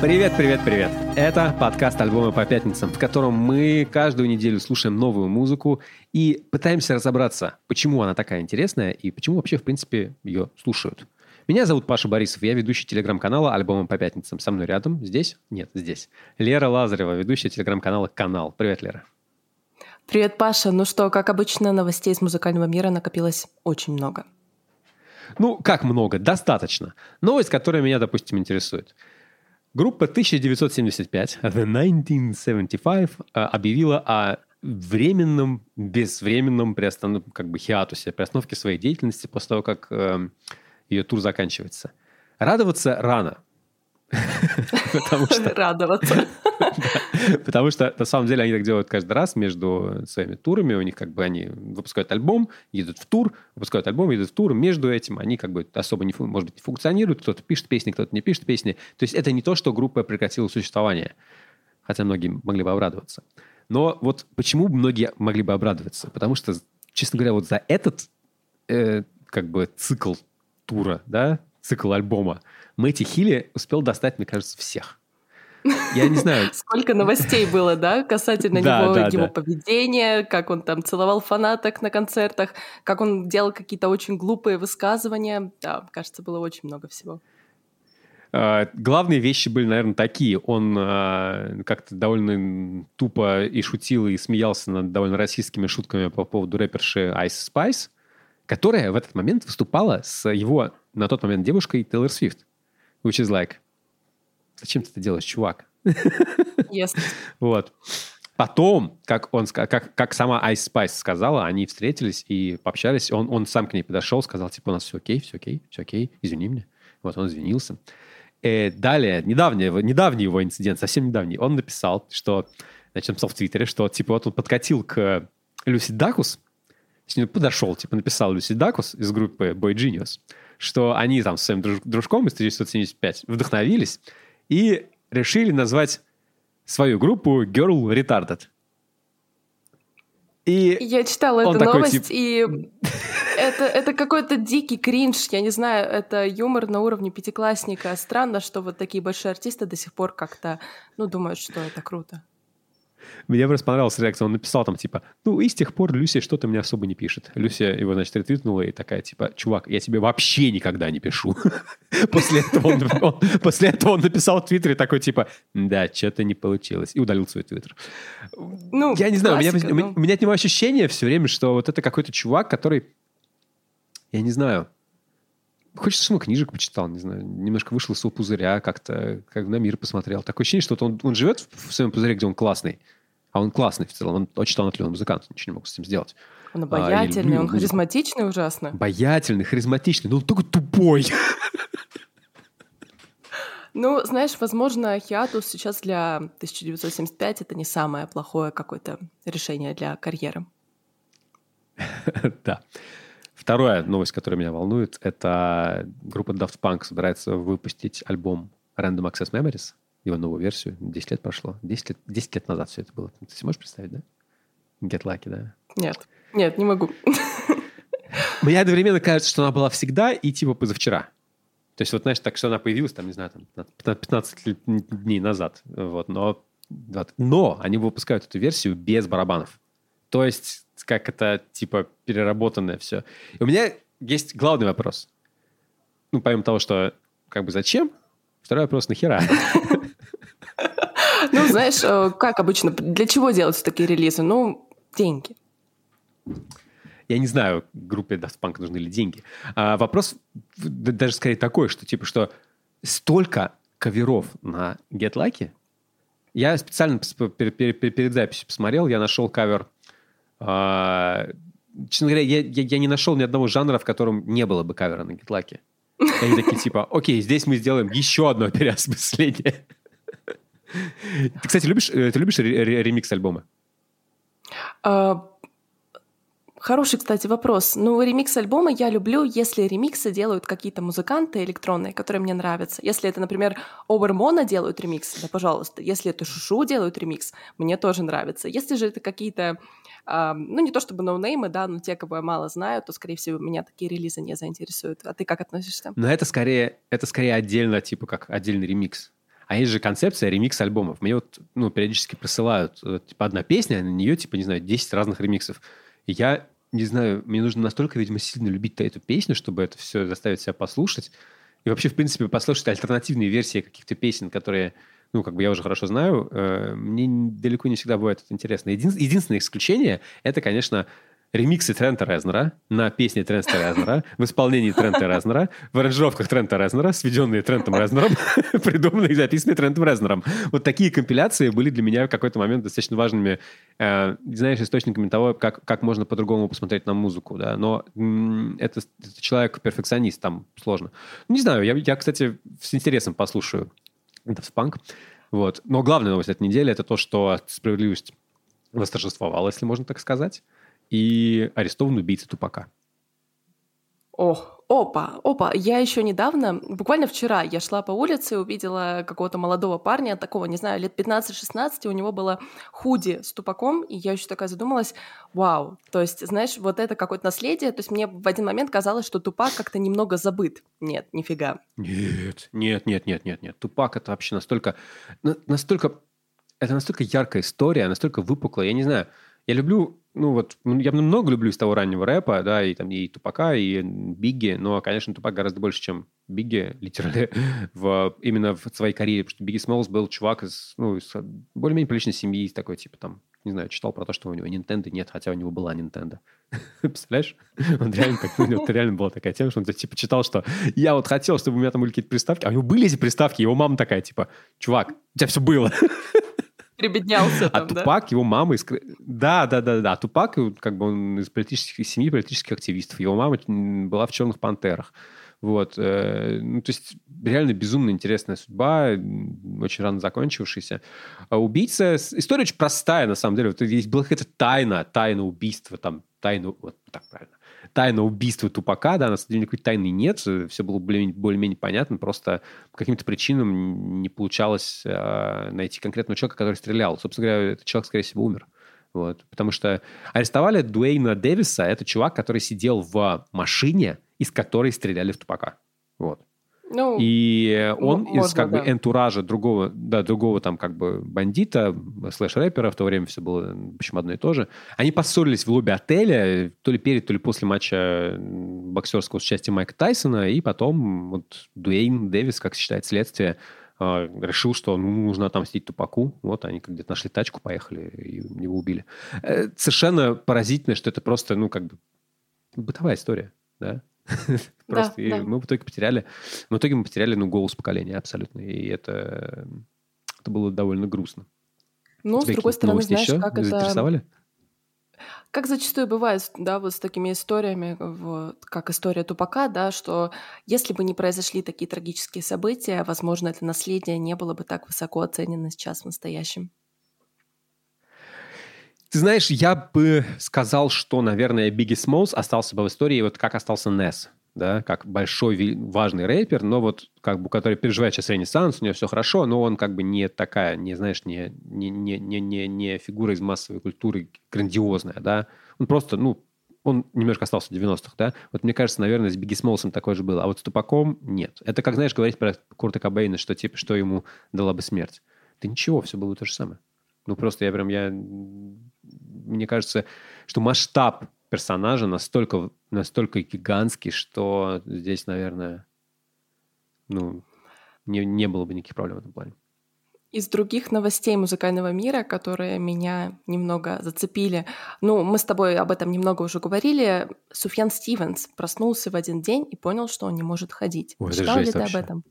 Привет, привет, привет! Это подкаст «Альбомы по пятницам», в котором мы каждую неделю слушаем новую музыку и пытаемся разобраться, почему она такая интересная и почему вообще, в принципе, ее слушают. Меня зовут Паша Борисов, я ведущий телеграм-канала «Альбомы по пятницам». Со мной рядом, здесь? Нет, здесь. Лера Лазарева, ведущая телеграм-канала «Канал». Привет, Лера. Привет, Паша. Ну что, как обычно, новостей из музыкального мира накопилось очень много. Ну, как много? Достаточно. Новость, которая меня, допустим, интересует – Группа 1975, The 1975, э, объявила о временном, безвременном приостанов... как бы хиатусе, приостановке своей деятельности после того, как э, ее тур заканчивается. Радоваться рано, Потому что... Радоваться. Потому что, на самом деле, они так делают каждый раз между своими турами. У них как бы они выпускают альбом, едут в тур, выпускают альбом, едут в тур. Между этим они как бы особо, не, может быть, не функционируют. Кто-то пишет песни, кто-то не пишет песни. То есть это не то, что группа прекратила существование. Хотя многие могли бы обрадоваться. Но вот почему многие могли бы обрадоваться? Потому что, честно говоря, вот за этот э, как бы цикл тура, да, цикл альбома, Мэтти Хилли успел достать, мне кажется, всех. Я не знаю. Сколько новостей было, да, касательно него, его поведения, как он там целовал фанаток на концертах, как он делал какие-то очень глупые высказывания. Да, кажется, было очень много всего. Uh, главные вещи были, наверное, такие. Он uh, как-то довольно тупо и шутил, и смеялся над довольно российскими шутками по поводу рэперши Ice Spice, которая в этот момент выступала с его на тот момент девушкой Тейлор Свифт. Which is like, зачем ты это делаешь, чувак? Yes. вот. Потом, как, он, как, как сама Ice Spice сказала, они встретились и пообщались. Он, он сам к ней подошел, сказал, типа, у нас все окей, все окей, все окей, извини меня. Вот он извинился. И э, далее, недавний, недавний его инцидент, совсем недавний, он написал, что, значит, написал в Твиттере, что, типа, вот он подкатил к Люси Дакус, с ним подошел, типа, написал Люси Дакус из группы Boy Genius, что они там с своим друж- дружком из 1975 вдохновились и решили назвать свою группу Girl Retarded. И я читала эту такой, новость, тип... и это, это какой-то дикий кринж, я не знаю, это юмор на уровне пятиклассника. Странно, что вот такие большие артисты до сих пор как-то, ну, думают, что это круто. Мне просто понравилась реакция. Он написал там, типа, ну, и с тех пор Люся что-то мне особо не пишет. Люся его, значит, ретвитнула и такая, типа, чувак, я тебе вообще никогда не пишу. после, этого он, он, после этого он написал в Твиттере такой, типа, да, что-то не получилось. И удалил свой Твиттер. Ну, я не знаю, классика, у, меня, ну... у меня от него ощущение все время, что вот это какой-то чувак, который, я не знаю, Хочется, чтобы он книжек почитал, не знаю, немножко вышел из своего пузыря, как-то как на мир посмотрел. Такое ощущение, что вот он, он живет в своем пузыре, где он классный, а он классный в целом, он очень талантливый музыкант, ничего не мог с этим сделать. Он обаятельный, а, он харизматичный ужасно. Обаятельный, харизматичный, но он только тупой. Ну, знаешь, возможно, хиатус сейчас для 1975 это не самое плохое какое-то решение для карьеры. Да. Вторая новость, которая меня волнует, это группа Daft Punk собирается выпустить альбом Random Access Memories его новую версию. 10 лет прошло. 10 лет, 10 лет назад все это было. Ты себе можешь представить, да? Get Lucky, да? Нет. Нет, не могу. Мне одновременно кажется, что она была всегда и типа позавчера. То есть вот, знаешь, так что она появилась, там, не знаю, там, 15 дней назад. Вот, но, но они выпускают эту версию без барабанов. То есть как это, типа, переработанное все. И у меня есть главный вопрос. Ну, помимо того, что, как бы, зачем? Второй вопрос, нахера? Ну, знаешь, э, как обычно, для чего делаются такие релизы? Ну, деньги. Я не знаю, группе Daft Punk нужны ли деньги. А вопрос даже скорее такой, что типа, что столько каверов на Get Lucky. Я специально перед записью посмотрел, я нашел кавер. А, честно говоря, я, я, я не нашел ни одного жанра, в котором не было бы кавера на Lucky. Они такие типа, окей, здесь мы сделаем еще одно переосмысление. Ты, кстати, любишь, э, ты любишь ремикс альбома? А, хороший, кстати, вопрос. Ну, ремикс альбома я люблю, если ремиксы делают какие-то музыканты электронные, которые мне нравятся. Если это, например, Обермона делают ремикс, да, пожалуйста. Если это Шушу делают ремикс, мне тоже нравится. Если же это какие-то, ну, не то чтобы ноунеймы, да, но те, кого я мало знаю, то, скорее всего, меня такие релизы не заинтересуют. А ты как относишься? Но это скорее, это скорее отдельно, типа, как отдельный ремикс. А есть же концепция ремикс альбомов. Мне вот, ну, периодически присылают, типа, одна песня, а на нее, типа, не знаю, 10 разных ремиксов. И я не знаю, мне нужно настолько, видимо, сильно любить эту песню, чтобы это все заставить себя послушать. И вообще, в принципе, послушать альтернативные версии каких-то песен, которые, ну, как бы я уже хорошо знаю, э, мне далеко не всегда бывает это интересно. Един, единственное исключение — это, конечно, ремиксы Трента Резнера на песни Трента Резнера в исполнении Трента Резнера, в аранжировках Трента Резнера, сведенные Трентом Резнером, придуманные и записанные Трентом Резнером. Вот такие компиляции были для меня в какой-то момент достаточно важными, э, знаешь, источниками того, как, как можно по-другому посмотреть на музыку, да, но м- это, это человек-перфекционист, там сложно. Не знаю, я, я, кстати, с интересом послушаю Spunk, вот. Но главная новость этой недели — это то, что справедливость восторжествовала, если можно так сказать и арестован убийца Тупака. Ох, опа, опа. Я еще недавно, буквально вчера, я шла по улице и увидела какого-то молодого парня, такого, не знаю, лет 15-16, у него было худи с тупаком, и я еще такая задумалась, вау, то есть, знаешь, вот это какое-то наследие, то есть мне в один момент казалось, что тупак как-то немного забыт. Нет, нифига. Нет, нет, нет, нет, нет, нет. Тупак это вообще настолько, настолько, это настолько яркая история, настолько выпуклая, я не знаю, я люблю ну вот, я много люблю из того раннего рэпа, да, и там и Тупака, и Бигги, но, конечно, Тупак гораздо больше, чем Бигги, литерально, в, именно в своей карьере, потому что Бигги Смолс был чувак из, ну, из более-менее приличной семьи, такой, типа, там, не знаю, читал про то, что у него Nintendo нет, хотя у него была Nintendo. Представляешь? Он реально, так, у него реально была такая тема, что он типа читал, что я вот хотел, чтобы у меня там были какие-то приставки, а у него были эти приставки, его мама такая, типа, чувак, у тебя все было. Прибеднялся а там, Тупак, да? его мама... Из... Да, да, да, да. А Тупак, как бы он из политических семьи, политических активистов. Его мама была в «Черных пантерах». Вот. Э, ну, то есть реально безумно интересная судьба, очень рано закончившаяся. А убийца... История очень простая, на самом деле. Вот здесь была какая-то тайна, тайна убийства, там, тайна... Вот так правильно тайна убийства Тупака, да, на самом деле никакой тайны нет, все было более-менее понятно, просто по каким-то причинам не получалось э, найти конкретного человека, который стрелял. Собственно говоря, этот человек, скорее всего, умер. Вот. Потому что арестовали Дуэйна Дэвиса, это чувак, который сидел в машине, из которой стреляли в Тупака. Вот. Ну, и он можно, из как да. бы энтуража другого, да, другого там как бы бандита, слэш-рэпера, в то время все было, в общем, одно и то же. Они поссорились в лобби отеля, то ли перед, то ли после матча боксерского с участием Майка Тайсона, и потом вот Дуэйн Дэвис, как считает следствие, а, решил, что ну, нужно отомстить Тупаку. Вот они где-то нашли тачку, поехали и его убили. Э, совершенно поразительно, что это просто, ну, как бы бытовая история, да? Просто да, да. мы в итоге потеряли, в итоге мы потеряли, ну, голос поколения абсолютно. И это, это было довольно грустно. Ну, с другой стороны, знаешь, еще как это... Как зачастую бывает, да, вот с такими историями, вот, как история Тупака, да, что если бы не произошли такие трагические события, возможно, это наследие не было бы так высоко оценено сейчас в настоящем. Ты знаешь, я бы сказал, что, наверное, Бигги Смолс остался бы в истории вот как остался Несс, да, как большой важный рэпер, но вот как бы, который переживает сейчас ренессанс, у него все хорошо, но он как бы не такая, не, знаешь, не, не, не, не, не, не фигура из массовой культуры грандиозная, да. Он просто, ну, он немножко остался в 90-х, да? Вот мне кажется, наверное, с Бигги Смолсом такое же было. А вот с Тупаком нет. Это как, знаешь, говорить про Курта Кобейна, что типа, что ему дала бы смерть. Да ничего, все было то же самое. Ну, просто я прям, я мне кажется, что масштаб персонажа настолько, настолько гигантский, что здесь, наверное, ну, не, не было бы никаких проблем в этом плане. Из других новостей музыкального мира, которые меня немного зацепили, ну, мы с тобой об этом немного уже говорили, Суфьян Стивенс проснулся в один день и понял, что он не может ходить. Ой, Читал ли ты вообще. об этом?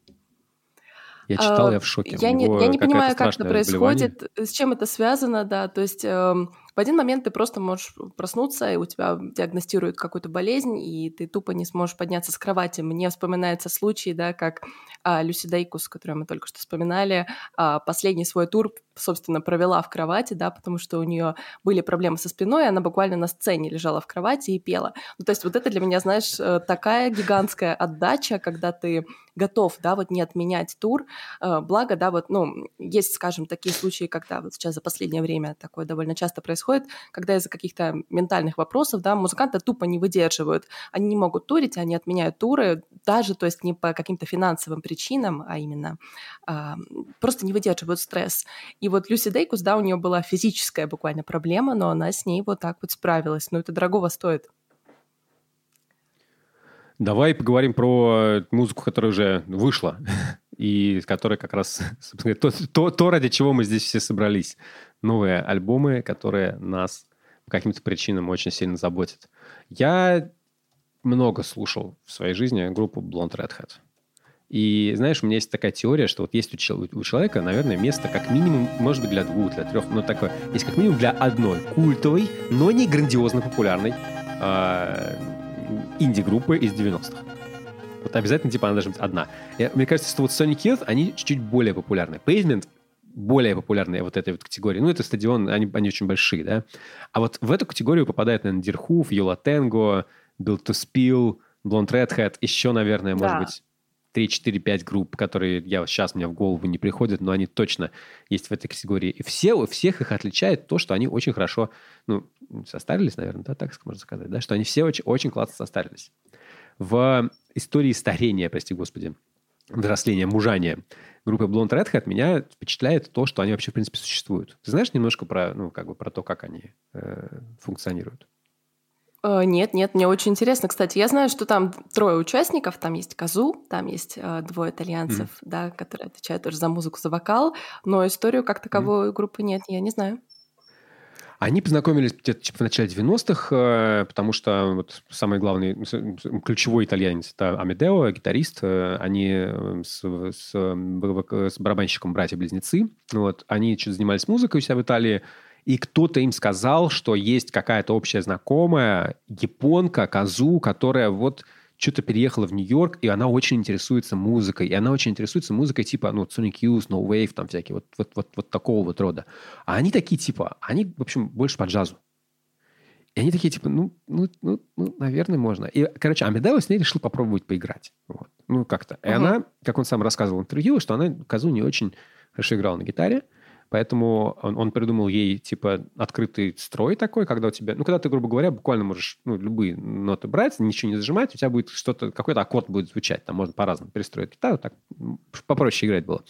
Я читал, а, я в шоке. Я не, я не понимаю, как это происходит, с чем это связано, да. То есть э, в один момент ты просто можешь проснуться, и у тебя диагностируют какую-то болезнь, и ты тупо не сможешь подняться с кровати. Мне вспоминается случай, да, как а, Люси Дейкус, которую мы только что вспоминали, а, последний свой тур, собственно, провела в кровати, да, потому что у нее были проблемы со спиной, и она буквально на сцене лежала в кровати и пела. Ну, то есть вот это для меня, знаешь, э, такая гигантская отдача, когда ты готов, да, вот не отменять тур. Э, благо, да, вот, ну, есть, скажем, такие случаи, когда вот сейчас за последнее время такое довольно часто происходит, когда из-за каких-то ментальных вопросов, да, музыканты тупо не выдерживают. Они не могут турить, они отменяют туры, даже, то есть не по каким-то финансовым причинам, а именно э, просто не выдерживают стресс. И вот Люси Дейкус, да, у нее была физическая буквально проблема, но она с ней вот так вот справилась. Но это дорогого стоит. Давай поговорим про музыку, которая уже вышла, и которая как раз, собственно, то, то, то, ради чего мы здесь все собрались. Новые альбомы, которые нас по каким-то причинам очень сильно заботят. Я много слушал в своей жизни группу Blonde Redhead. И знаешь, у меня есть такая теория, что вот есть у человека, наверное, место как минимум, может быть, для двух, для трех, но такое, есть как минимум для одной культовой, но не грандиозно популярной а, инди-группы из 90-х. Вот обязательно, типа, она должна быть одна. И, мне кажется, что вот Sonic Youth, они чуть-чуть более популярны. Pavement более популярные вот этой вот категории. Ну, это стадион, они, они очень большие, да. А вот в эту категорию попадают, наверное, Дирхуф, Йола Тенго, Build to Spill, Blonde Redhead, еще, наверное, да. может быть, 3, 4, 5 групп, которые я сейчас мне в голову не приходят, но они точно есть в этой категории. И все, у всех их отличает то, что они очень хорошо, ну, состарились, наверное, да, так можно сказать, да, что они все очень, очень классно состарились. В истории старения, прости господи, взросления, мужания группы Blonde Redhead меня впечатляет то, что они вообще, в принципе, существуют. Ты знаешь немножко про, ну, как бы про то, как они э, функционируют? Э, нет, нет, мне очень интересно, кстати. Я знаю, что там трое участников, там есть Казу, там есть э, двое итальянцев, mm. да, которые отвечают тоже за музыку, за вокал, но историю как таковой mm. группы нет, я не знаю. Они познакомились где-то типа, в начале 90-х, э, потому что вот самый главный, ключевой итальянец – это Амедео, гитарист. Э, они э, с, с, с барабанщиком братья-близнецы. Вот. Они что-то занимались музыкой у себя в Италии, и кто-то им сказал, что есть какая-то общая знакомая японка, Казу, которая вот что-то переехала в Нью-Йорк, и она очень интересуется музыкой. И она очень интересуется музыкой типа, ну, Sonic Youth, No Wave, там всякие, вот, вот, вот, вот такого вот рода. А они такие типа, они, в общем, больше по джазу. И они такие, типа, ну, ну, ну, ну наверное, можно. И, короче, Амедео с ней решил попробовать поиграть. Вот. Ну, как-то. И uh-huh. она, как он сам рассказывал в интервью, что она Казу не очень хорошо играла на гитаре. Поэтому он, он придумал ей, типа, открытый строй такой, когда у тебя... Ну, когда ты, грубо говоря, буквально можешь ну, любые ноты брать, ничего не зажимать, у тебя будет что-то, какой-то аккорд будет звучать. Там можно по-разному перестроить гитару, так попроще играть было.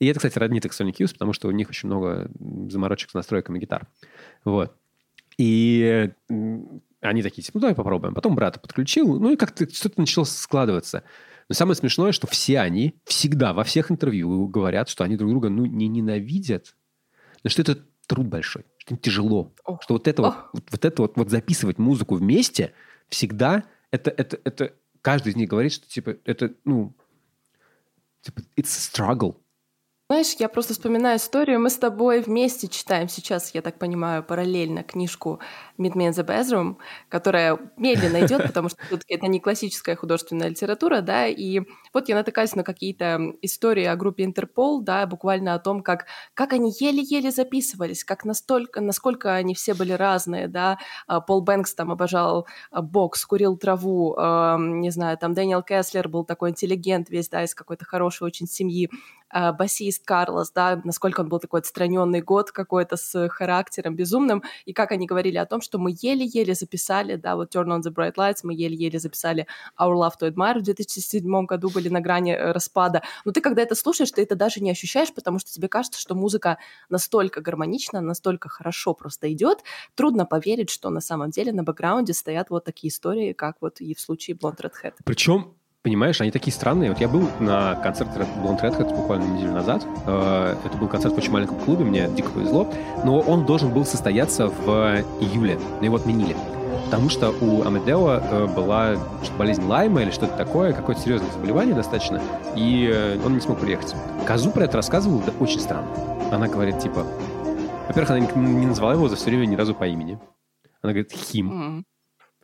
И это, кстати, роднит их Sonic Youth, потому что у них очень много заморочек с настройками гитар. Вот. И они такие, типа, ну, давай попробуем. Потом брата подключил, ну, и как-то что-то начало складываться. Но самое смешное, что все они всегда во всех интервью говорят, что они друг друга ну, не ненавидят, но что это труд большой, что это тяжело. Oh. Что вот это, вот, вот это вот, вот записывать музыку вместе всегда это, это, это каждый из них говорит, что типа это, ну, типа, it's a struggle. Знаешь, я просто вспоминаю историю. Мы с тобой вместе читаем сейчас, я так понимаю, параллельно книжку «Meet Me in the Bedroom», которая медленно идет, потому что все-таки это не классическая художественная литература, да, и вот я натыкаюсь на какие-то истории о группе Интерпол, да, буквально о том, как, как они еле-еле записывались, как настолько, насколько они все были разные, да. А, Пол Бэнкс там обожал а, бокс, курил траву, не знаю, там Дэниел Кэслер был такой интеллигент весь, да, из какой-то хорошей очень семьи, а, басист Карлос, да, насколько он был такой отстраненный год какой-то с характером безумным, и как они говорили о том, что мы еле-еле записали, да, вот Turn on the Bright Lights, мы еле-еле записали Our Love to Admire в 2007 году, были на грани э, распада. Но ты, когда это слушаешь, ты это даже не ощущаешь, потому что тебе кажется, что музыка настолько гармонична, настолько хорошо просто идет, трудно поверить, что на самом деле на бэкграунде стоят вот такие истории, как вот и в случае Blonde Redhead. Причем Понимаешь, они такие странные. Вот я был на концерте Blonde Redhead буквально неделю назад. Э, это был концерт в очень маленьком клубе, мне дико повезло. Но он должен был состояться в июле, но его отменили. Потому что у Амедео э, была болезнь Лайма или что-то такое, какое-то серьезное заболевание достаточно, и э, он не смог приехать. Казу про это рассказывал, да очень странно. Она говорит, типа... Во-первых, она не назвала его за все время ни разу по имени. Она говорит «хим».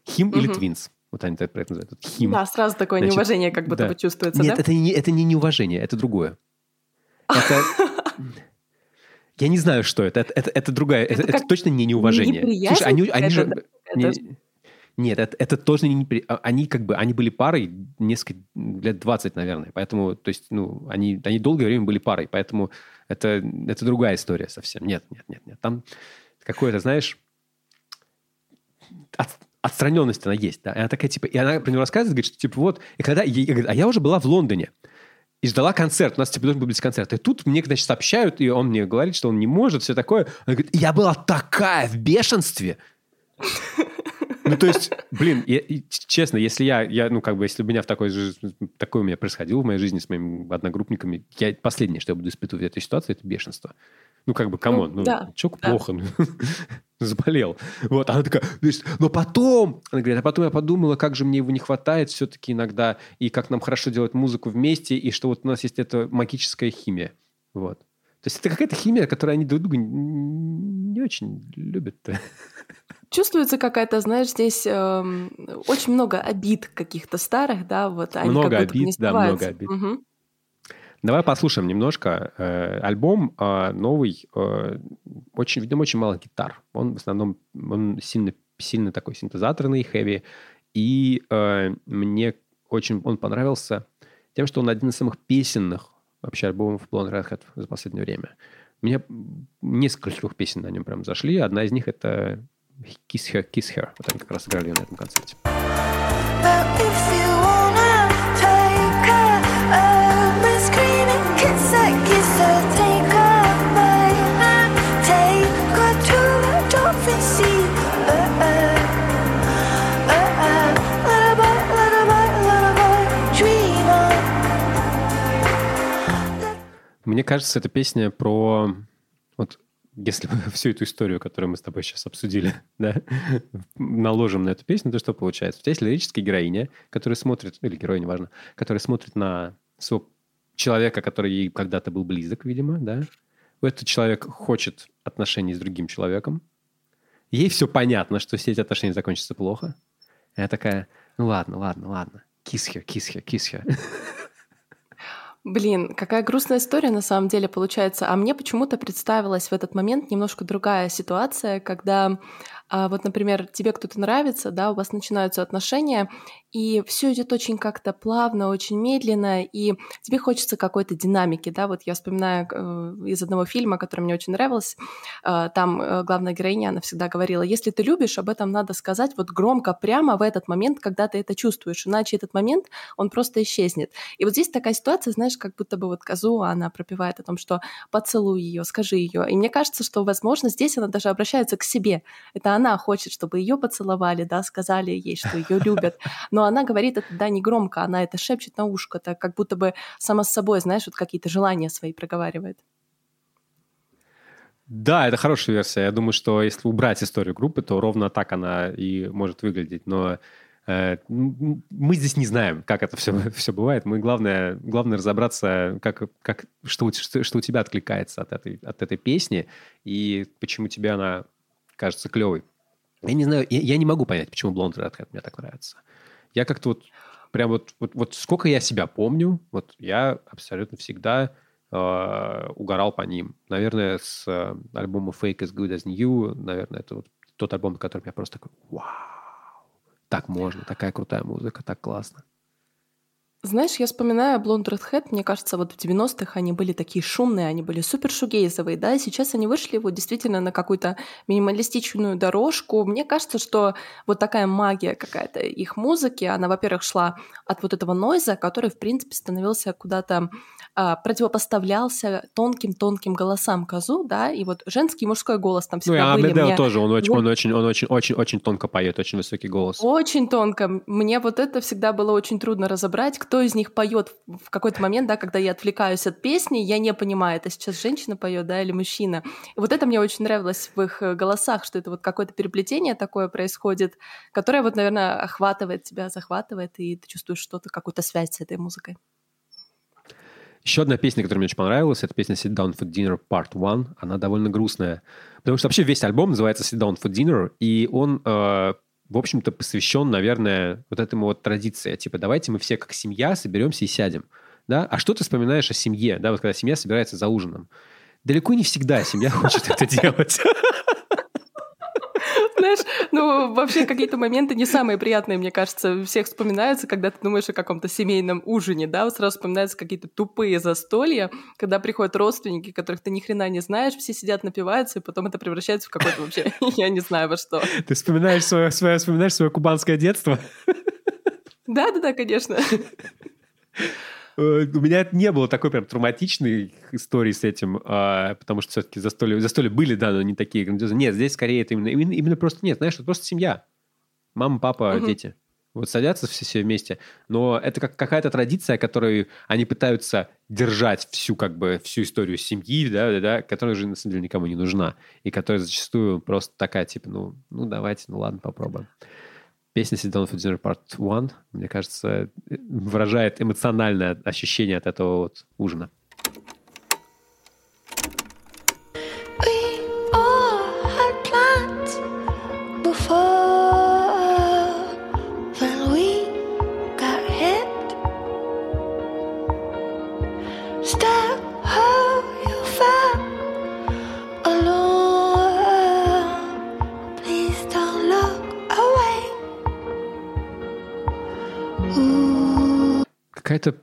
«Хим» или «твинс». Вот они так про это называют. Хим. Да, сразу такое Значит, неуважение как будто да. бы чувствуется, Нет, да? это не, это не неуважение, это другое. Это... Я не знаю, что это. Это, это, это другая. Это, это, это точно не неуважение. Слушай, они, они же... Не, Нет, это, это тоже не... А, они как бы, они были парой несколько, лет 20, наверное. Поэтому, то есть, ну, они, они долгое время были парой. Поэтому это, это другая история совсем. Нет, нет, нет, нет. Там какое-то, знаешь, от, отстраненность она есть, да. И она такая, типа, и она про него рассказывает, говорит, что, типа, вот, и когда, и, говорит, а я уже была в Лондоне и ждала концерт. У нас, типа, должен был быть концерт. И тут мне, значит, сообщают, и он мне говорит, что он не может, все такое. Она говорит, я была такая в бешенстве. Ну, то есть, блин, я, честно, если я, я, ну, как бы, если у меня в такой же, такое у меня происходило в моей жизни с моими одногруппниками, я, последнее, что я буду испытывать в этой ситуации, это бешенство. Ну, как бы, come on, ну, ну да, человеку да. плохо, ну, заболел. Вот, она такая, но потом, она говорит, а потом я подумала, как же мне его не хватает все-таки иногда, и как нам хорошо делать музыку вместе, и что вот у нас есть эта магическая химия. Вот. То есть это какая-то химия, которую они друг друга не очень любят. Чувствуется какая-то, знаешь, здесь э, очень много обид каких-то старых, да, вот они много обид, да, много обид. Угу. Давай послушаем немножко. Э, альбом э, новый, э, очень, видимо, очень мало гитар. Он в основном, он сильно, сильно такой синтезаторный, хэви. И э, мне очень он понравился тем, что он один из самых песенных вообще альбомов Blonde Redhead за последнее время. Мне несколько песен на нем прям зашли. Одна из них это Kiss Her, Kiss Her. Вот они как раз играли на этом концерте. Мне кажется, эта песня про вот если мы всю эту историю, которую мы с тобой сейчас обсудили, да, наложим на эту песню, то что получается? У тебя есть лирическая героиня, которая смотрит, или герой, неважно, которая смотрит на своего человека, который ей когда-то был близок, видимо, да. Этот человек хочет отношений с другим человеком. Ей все понятно, что все эти отношения закончатся плохо. Она такая, ну ладно, ладно, ладно. Kiss her, kiss her, kiss her. Блин, какая грустная история на самом деле получается. А мне почему-то представилась в этот момент немножко другая ситуация, когда а вот, например, тебе кто-то нравится, да, у вас начинаются отношения, и все идет очень как-то плавно, очень медленно, и тебе хочется какой-то динамики, да, вот я вспоминаю э, из одного фильма, который мне очень нравился, э, там э, главная героиня, она всегда говорила, если ты любишь, об этом надо сказать вот громко, прямо в этот момент, когда ты это чувствуешь, иначе этот момент, он просто исчезнет. И вот здесь такая ситуация, знаешь, как будто бы вот Казу, она пропевает о том, что поцелуй ее, скажи ее, и мне кажется, что, возможно, здесь она даже обращается к себе, это она хочет, чтобы ее поцеловали, да, сказали ей, что ее любят. Но она говорит это, да, не громко, она это шепчет на ушко, так как будто бы сама с собой, знаешь, вот какие-то желания свои проговаривает. Да, это хорошая версия. Я думаю, что если убрать историю группы, то ровно так она и может выглядеть. Но э, мы здесь не знаем, как это все, все бывает. Мы главное, главное разобраться, как, как, что, что, что у тебя откликается от этой, от этой песни и почему тебе она кажется клевой. Я не знаю, я, я не могу понять, почему Blonde Redhead мне так нравится. Я как-то вот, прям вот, вот, вот сколько я себя помню, вот я абсолютно всегда э, угорал по ним. Наверное, с э, альбома Fake as Good as New, наверное, это вот тот альбом, на котором я просто такой, вау, так можно, такая крутая музыка, так классно. Знаешь, я вспоминаю Blonde Redhead, мне кажется, вот в 90-х они были такие шумные, они были супер шугейзовые, да, и сейчас они вышли вот действительно на какую-то минималистичную дорожку. Мне кажется, что вот такая магия какая-то их музыки, она, во-первых, шла от вот этого нойза, который, в принципе, становился куда-то а, противопоставлялся тонким-тонким голосам козу, да, и вот женский и мужской голос там всегда ну, и были. Амедео мне... тоже, он очень, он очень, он очень, очень, очень тонко поет, очень высокий голос. Очень тонко. Мне вот это всегда было очень трудно разобрать, кто из них поет в какой-то момент, да, когда я отвлекаюсь от песни, я не понимаю, это сейчас женщина поет, да, или мужчина. И вот это мне очень нравилось в их э, голосах, что это вот какое-то переплетение такое происходит, которое вот, наверное, охватывает тебя, захватывает, и ты чувствуешь что-то, какую-то связь с этой музыкой. Еще одна песня, которая мне очень понравилась, это песня Sit Down for Dinner Part 1. Она довольно грустная. Потому что вообще весь альбом называется Sit Down for Dinner, и он, э, в общем-то, посвящен, наверное, вот этому вот традиции. Типа, давайте мы все как семья соберемся и сядем. Да? А что ты вспоминаешь о семье, да, вот когда семья собирается за ужином? Далеко не всегда семья хочет это делать знаешь, ну, вообще какие-то моменты не самые приятные, мне кажется, всех вспоминаются, когда ты думаешь о каком-то семейном ужине, да, вот сразу вспоминаются какие-то тупые застолья, когда приходят родственники, которых ты ни хрена не знаешь, все сидят, напиваются, и потом это превращается в какое-то вообще, я не знаю во что. Ты вспоминаешь свое, свое, вспоминаешь свое кубанское детство? Да-да-да, конечно. Э, у меня не было такой прям травматичной истории с этим, а, потому что все-таки застолья, застолья были, да, но не такие грандиозные. Нет, здесь скорее это именно, именно, именно просто нет, знаешь, это просто семья. Мама, папа, угу. дети. Вот садятся все, все вместе, но это как какая-то традиция, которую они пытаются держать всю как бы всю историю семьи, да, да, да, которая же на самом деле никому не нужна и которая зачастую просто такая типа, ну, ну давайте, ну ладно, попробуем песня Sit Down for Dinner Part 1, мне кажется, выражает эмоциональное ощущение от этого вот ужина. Какая-то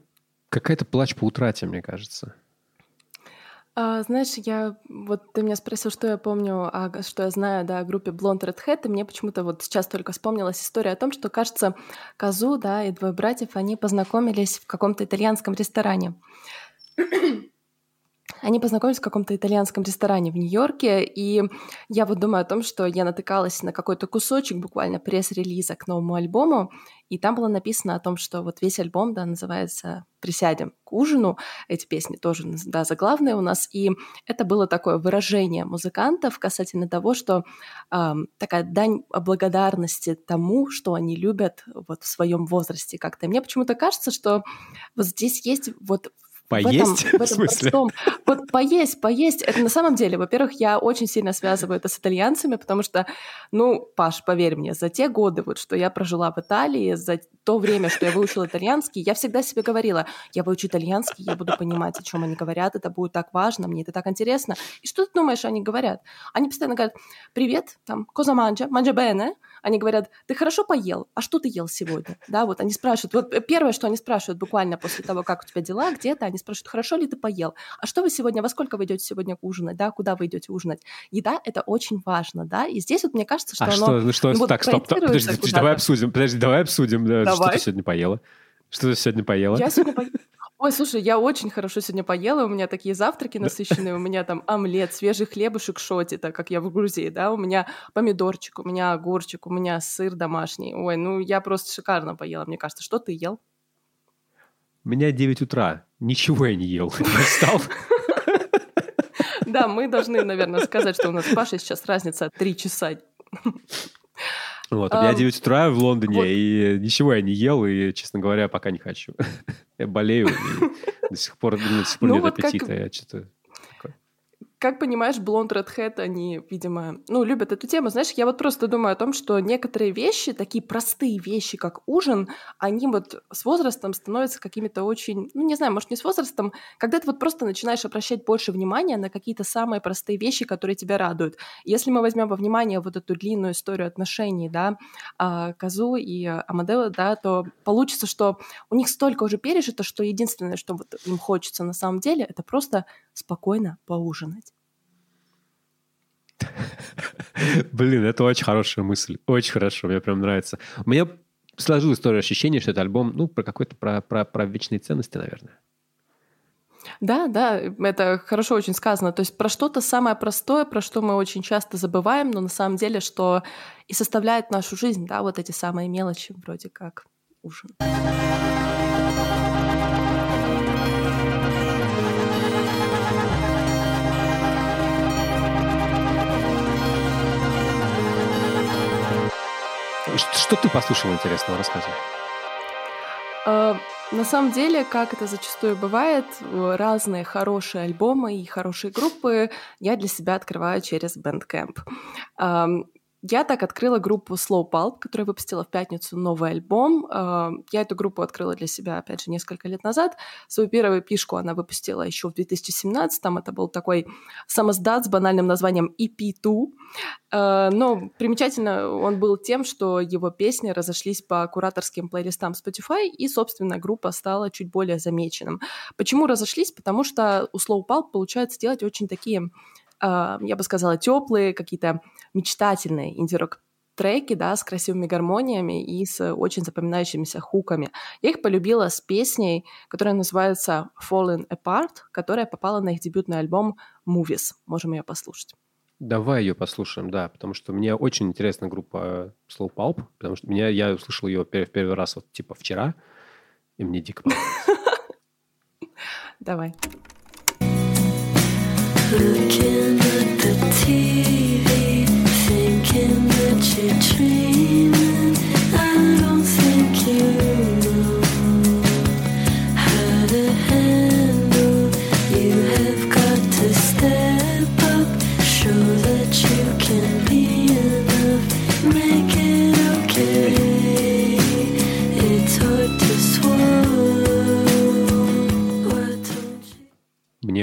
какая-то плач по утрате, мне кажется. А, знаешь, я вот ты меня спросил, что я помню, а, что я знаю, да, о группе Blonde Red Hat, и мне почему-то вот сейчас только вспомнилась история о том, что, кажется, Казу, да, и двое братьев, они познакомились в каком-то итальянском ресторане. Они познакомились в каком-то итальянском ресторане в Нью-Йорке, и я вот думаю о том, что я натыкалась на какой-то кусочек буквально пресс-релиза к новому альбому, и там было написано о том, что вот весь альбом, да, называется «Присядем к ужину». Эти песни тоже, да, заглавные у нас. И это было такое выражение музыкантов касательно того, что э, такая дань благодарности тому, что они любят вот в своем возрасте как-то. Мне почему-то кажется, что вот здесь есть вот Поесть? В, этом, в, этом в смысле? Простом, вот поесть, поесть. Это на самом деле, во-первых, я очень сильно связываю это с итальянцами, потому что, ну, Паш, поверь мне, за те годы, вот, что я прожила в Италии, за то время, что я выучила итальянский, я всегда себе говорила, я выучу итальянский, я буду понимать, о чем они говорят, это будет так важно, мне это так интересно. И что ты думаешь, они говорят? Они постоянно говорят, привет, там, cosa mangia, mangia bene, они говорят, ты хорошо поел, а что ты ел сегодня? Да, вот они спрашивают, вот первое, что они спрашивают буквально после того, как у тебя дела, где-то, они спрашивают, хорошо ли ты поел, а что вы сегодня, во сколько вы идете сегодня ужинать, да, куда вы идете ужинать? Еда — это очень важно, да, и здесь вот мне кажется, что а оно... Что, ну что, ну, так, стоп, подожди, подожди, давай обсудим, подожди, давай обсудим, давай. что ты сегодня поела? Что ты сегодня поела? Я сегодня поела... Ой, слушай, я очень хорошо сегодня поела, у меня такие завтраки насыщенные, у меня там омлет, свежий хлебушек шоти, так как я в Грузии, да, у меня помидорчик, у меня огурчик, у меня сыр домашний. Ой, ну я просто шикарно поела, мне кажется. Что ты ел? У меня 9 утра, ничего я не ел, встал. Да, мы должны, наверное, сказать, что у нас с Пашей сейчас разница 3 часа. Вот, у меня 9 утра в Лондоне, вот. и ничего я не ел, и, честно говоря, пока не хочу. я болею, до сих пор, до сих пор ну, нет вот аппетита. Как... Я что-то как понимаешь, Red Hat, они, видимо, ну, любят эту тему. Знаешь, я вот просто думаю о том, что некоторые вещи, такие простые вещи, как ужин, они вот с возрастом становятся какими-то очень, ну, не знаю, может, не с возрастом, когда ты вот просто начинаешь обращать больше внимания на какие-то самые простые вещи, которые тебя радуют. Если мы возьмем во внимание вот эту длинную историю отношений, да, а, Казу и Амадео, да, то получится, что у них столько уже пережито, что единственное, что вот им хочется на самом деле, это просто спокойно поужинать. Блин, это очень хорошая мысль. Очень хорошо, мне прям нравится. У меня сложилось тоже ощущение, что это альбом, ну, про какой-то, про, про, про вечные ценности, наверное. Да, да, это хорошо очень сказано. То есть про что-то самое простое, про что мы очень часто забываем, но на самом деле, что и составляет нашу жизнь, да, вот эти самые мелочи, вроде как ужин. Что ты послушал интересного? Рассказывай. На самом деле, как это зачастую бывает, разные хорошие альбомы и хорошие группы я для себя открываю через Bandcamp. Я так открыла группу Slow Pulp, которая выпустила в пятницу новый альбом. А, я эту группу открыла для себя, опять же, несколько лет назад. Свою первую пишку она выпустила еще в 2017-м. Это был такой самоздат с банальным названием EP2. А, но примечательно он был тем, что его песни разошлись по кураторским плейлистам Spotify, и, собственно, группа стала чуть более замеченным. Почему разошлись? Потому что у Slow Pulp получается делать очень такие я бы сказала, теплые, какие-то мечтательные инди-рок треки, да, с красивыми гармониями и с очень запоминающимися хуками. Я их полюбила с песней, которая называется Fallen Apart, которая попала на их дебютный альбом Movies. Можем ее послушать. Давай ее послушаем, да, потому что мне очень интересна группа э, Slow Pulp, потому что меня, я услышал ее в первый раз вот типа вчера, и мне дико понравилось. Давай. Looking at the TV, thinking that you're dreaming.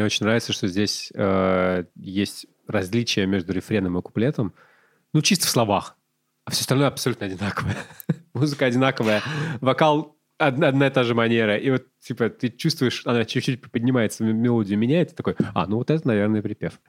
Мне очень нравится, что здесь э, есть различия между рефреном и куплетом. Ну, чисто в словах. А все остальное абсолютно одинаковое. Музыка одинаковая. Вокал одна, одна и та же манера. И вот, типа, ты чувствуешь, она чуть-чуть поднимается, мелодию меняет, и такой, а, ну вот это, наверное, припев.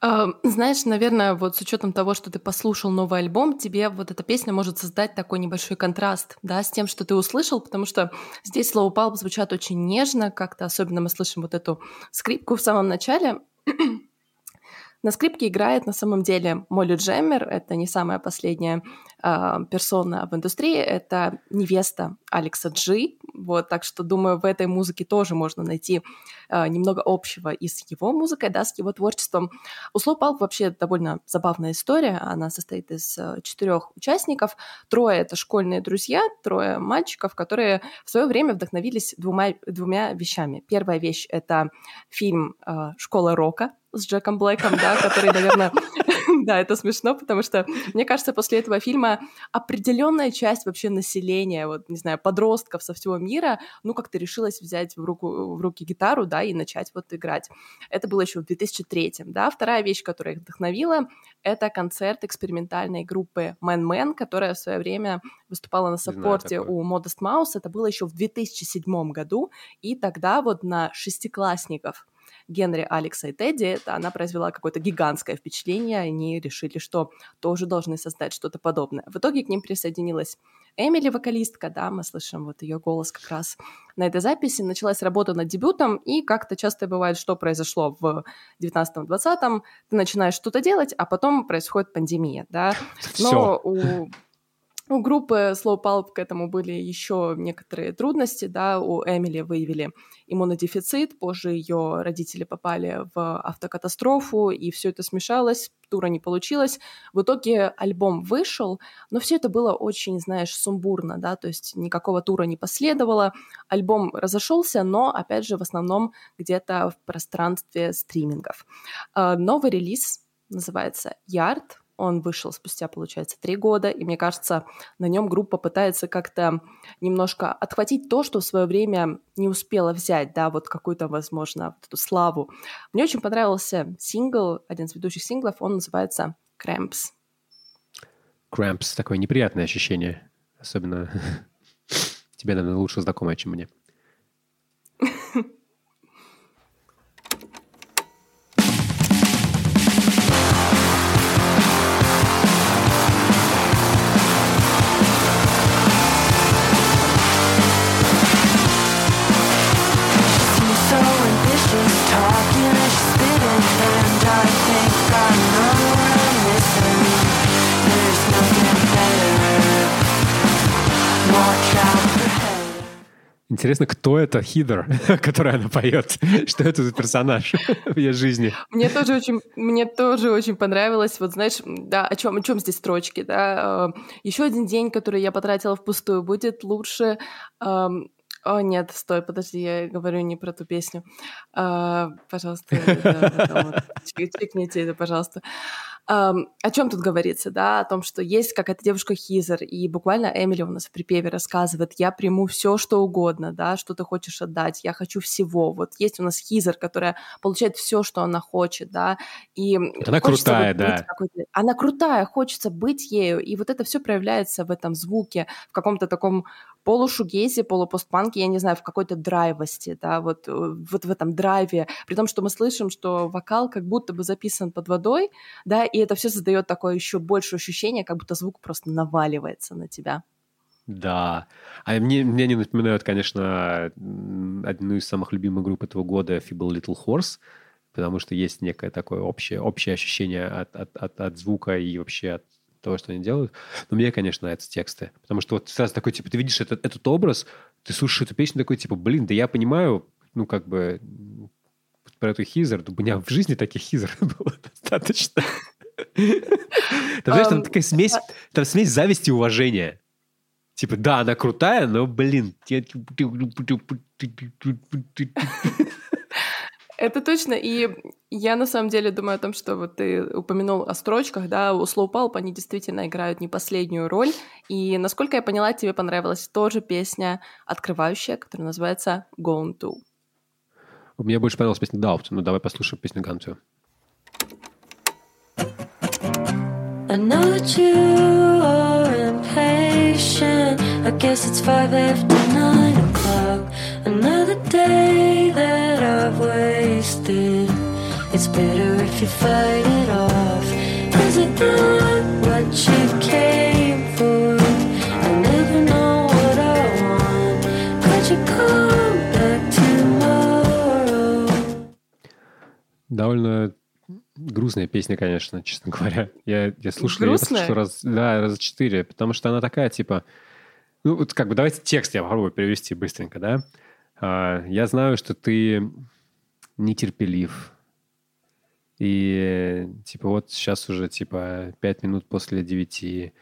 Знаешь, наверное, вот с учетом того, что ты послушал новый альбом, тебе вот эта песня может создать такой небольшой контраст, да, с тем, что ты услышал, потому что здесь Slow Pulp звучат очень нежно, как-то особенно мы слышим вот эту скрипку в самом начале. На скрипке играет на самом деле Молли Джеммер, это не самая последняя персона в индустрии, это невеста Алекса Джи, вот, так что, думаю, в этой музыке тоже можно найти а, немного общего и с его музыкой, да, с его творчеством. У Slow Pulp вообще довольно забавная история, она состоит из а, четырех участников, трое — это школьные друзья, трое мальчиков, которые в свое время вдохновились двумя, двумя вещами. Первая вещь — это фильм а, «Школа рока», с Джеком Блэком, да, который, наверное, да, это смешно, потому что, мне кажется, после этого фильма определенная часть вообще населения, вот, не знаю, подростков со всего мира, ну, как-то решилась взять в, руку, в руки гитару, да, и начать вот играть. Это было еще в 2003, да. Вторая вещь, которая их вдохновила, это концерт экспериментальной группы Man Man, которая в свое время выступала на саппорте у Modest Mouse. Это было еще в 2007 году, и тогда вот на шестиклассников Генри, Алекса и Тедди, это она произвела какое-то гигантское впечатление, они решили, что тоже должны создать что-то подобное. В итоге к ним присоединилась Эмили, вокалистка, да, мы слышим вот ее голос как раз на этой записи. Началась работа над дебютом, и как-то часто бывает, что произошло в 19-20, ты начинаешь что-то делать, а потом происходит пандемия, да. Но Всё. у у группы Slow Pulp к этому были еще некоторые трудности, да, у Эмили выявили иммунодефицит, позже ее родители попали в автокатастрофу, и все это смешалось, тура не получилось. В итоге альбом вышел, но все это было очень, знаешь, сумбурно, да, то есть никакого тура не последовало, альбом разошелся, но, опять же, в основном где-то в пространстве стримингов. А, Новый релиз называется Yard, он вышел спустя, получается, три года, и мне кажется, на нем группа пытается как-то немножко отхватить то, что в свое время не успела взять, да, вот какую-то, возможно, вот эту славу. Мне очень понравился сингл, один из ведущих синглов, он называется Cramps. Cramps, такое неприятное ощущение. Особенно тебе, наверное, лучше знакомое, чем мне. Интересно, кто это Хидер, который она поет? Что это за персонаж в ее жизни? Мне тоже очень, мне тоже очень понравилось, вот знаешь, да, о чем, о чем здесь строчки, да, еще один день, который я потратила впустую, будет лучше. эм, О, нет, стой, подожди, я говорю не про ту песню. А, пожалуйста, чикните это, пожалуйста. Эм, о чем тут говорится, да? О том, что есть какая-то девушка Хизер, и буквально Эмили у нас в припеве рассказывает, я приму все, что угодно, да, что ты хочешь отдать, я хочу всего. Вот есть у нас Хизер, которая получает все, что она хочет, да, и она крутая, вот да. Она крутая, хочется быть ею, и вот это все проявляется в этом звуке, в каком-то таком полушугейзе, полупостпанке, я не знаю, в какой-то драйвости, да, вот, э, вот в этом драйве, при том, что мы слышим, что вокал как будто бы записан под водой, да, и это все создает такое еще больше ощущение, как будто звук просто наваливается на тебя. Да. А мне, мне они напоминают, конечно, одну из самых любимых групп этого года Feeble Little Horse, потому что есть некое такое общее, общее ощущение от, от, от, от звука и вообще от того, что они делают. Но мне, конечно, нравятся тексты. Потому что вот сразу такой, типа, ты видишь этот, этот образ, ты слушаешь эту песню, такой, типа, блин, да я понимаю, ну, как бы, про эту хизер, у меня в жизни таких хизер было достаточно. Там, знаешь, там Ам, такая смесь, там смесь зависти и уважения. Типа, да, она крутая, но, блин. Это точно, и я на самом деле думаю о том, что вот ты упомянул о строчках, да, у Slow Pulp они действительно играют не последнюю роль, и, насколько я поняла, тебе понравилась тоже песня открывающая, которая называется Gone To. Мне больше понравилась песня Doubt. Ну, давай послушаем песню Ганту. I know that you are impatient. I guess it's five after nine o'clock. Another day that I've wasted. It's better if you fight it off. Is it not what you came for? I never know what I want. Could you come back tomorrow? Довольно грустная песня, конечно, честно говоря. Я, я слушал ее Грустная? послушал раз, да, раза четыре, потому что она такая, типа... Ну, вот как бы давайте текст я попробую перевести быстренько, да? А, я знаю, что ты нетерпелив. И, типа, вот сейчас уже, типа, пять минут после девяти,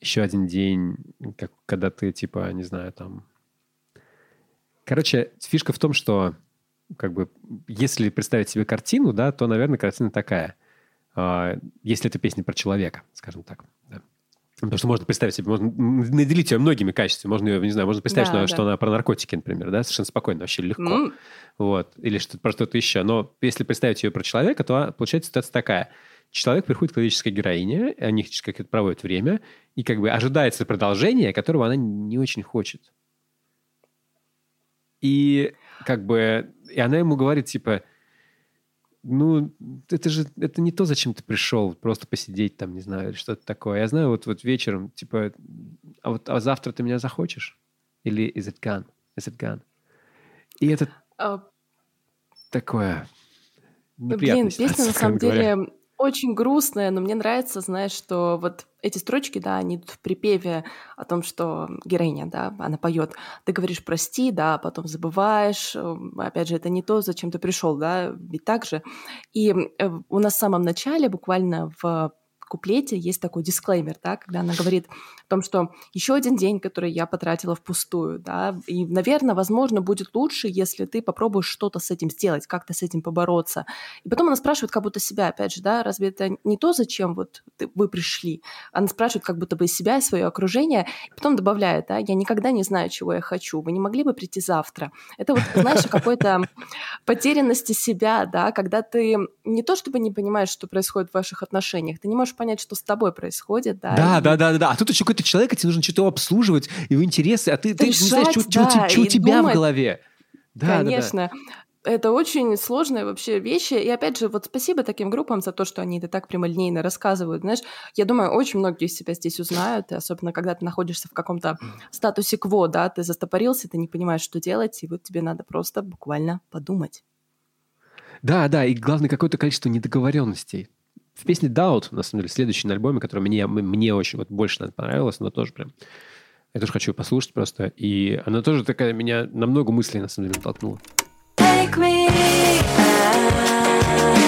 еще один день, как, когда ты, типа, не знаю, там... Короче, фишка в том, что как бы, если представить себе картину, да, то, наверное, картина такая. А, Если это песня про человека, скажем так. да. Потому что можно представить себе, можно наделить ее многими качествами. Можно ее, не знаю, можно представить, Да, что, да. что она про наркотики, например, да, совершенно спокойно, вообще легко. М, Вот. Или что-то про что-то еще. Но если представить ее про человека, то а, получается ситуация такая. Человек приходит к классической героине, они как это проводят время, и как бы ожидается продолжение, которого она не очень хочет. И как бы... И она ему говорит, типа, ну, это же это не то, зачем ты пришел, просто посидеть там, не знаю, или что-то такое. Я знаю, вот, вот вечером, типа, а вот а завтра ты меня захочешь? Или is it gone? Is it gone? И это а, такое Блин, песня на самом откровенно говоря. Очень грустная, но мне нравится, знаешь, что вот эти строчки, да, они идут в припеве о том, что героиня, да, она поет. Ты говоришь прости, да, потом забываешь. Опять же, это не то, зачем ты пришел, да, ведь так же. И э, у нас в самом начале, буквально в куплете есть такой дисклеймер, да, когда она говорит о том, что еще один день, который я потратила впустую, да, и, наверное, возможно, будет лучше, если ты попробуешь что-то с этим сделать, как-то с этим побороться. И потом она спрашивает как будто себя, опять же, да, разве это не то, зачем вот вы пришли? Она спрашивает как будто бы себя, и свое окружение, и потом добавляет, да, я никогда не знаю, чего я хочу, вы не могли бы прийти завтра? Это вот, знаешь, какой-то потерянности себя, да, когда ты не то чтобы не понимаешь, что происходит в ваших отношениях, ты не можешь понять, что с тобой происходит, да. Да, и- да, да, да, да. А тут еще какой-то человек, и тебе нужно что-то обслуживать, его интересы, а ты, ты не знаешь, что, Решать, что у да, те- что у тебя в думать. голове. Да, да, да. Конечно. Это очень сложные вообще вещи. И опять же, вот спасибо таким группам за то, что они это так прямолинейно рассказывают. Знаешь, я думаю, очень многие себя здесь узнают, и особенно когда ты находишься в каком-то статусе кво, да, ты застопорился, ты не понимаешь, что делать, и вот тебе надо просто буквально подумать. Да, да, и главное, какое-то количество недоговоренностей. В песне Doubt, на самом деле, следующий на альбоме, который мне, мне очень вот больше наверное, понравилось, но тоже прям... Я тоже хочу послушать просто. И она тоже такая меня на много мыслей, на самом деле, натолкнула. Take me out.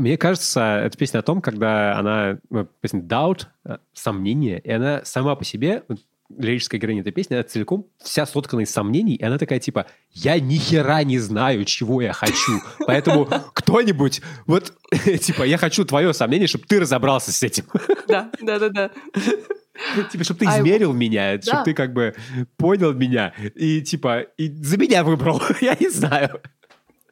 Мне кажется, эта песня о том, когда она, ну, песня Doubt, э, сомнение, и она сама по себе, лирическая героиня этой песни, она целиком вся соткана из сомнений, и она такая типа, я ни хера не знаю, чего я хочу, поэтому кто-нибудь, вот, типа, я хочу твое сомнение, чтобы ты разобрался с этим. Да, да, да, да. Типа, чтобы ты А, измерил меня, да. чтобы ты как бы понял меня и типа и за меня выбрал. Я не знаю.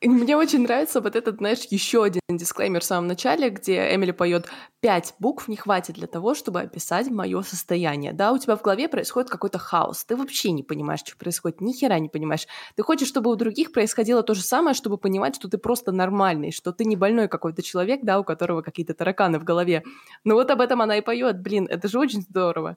И Мне очень нравится вот этот, знаешь, еще один дисклеймер в самом начале, где Эмили поет пять букв не хватит для того, чтобы описать мое состояние. Да, у тебя в голове происходит какой-то хаос. Ты вообще не понимаешь, что происходит, ни хера не понимаешь. Ты хочешь, чтобы у других происходило то же самое, чтобы понимать, что ты просто нормальный, что ты не больной какой-то человек, да, у которого какие-то тараканы в голове. Ну вот об этом она и поет. Блин, это же очень здорово.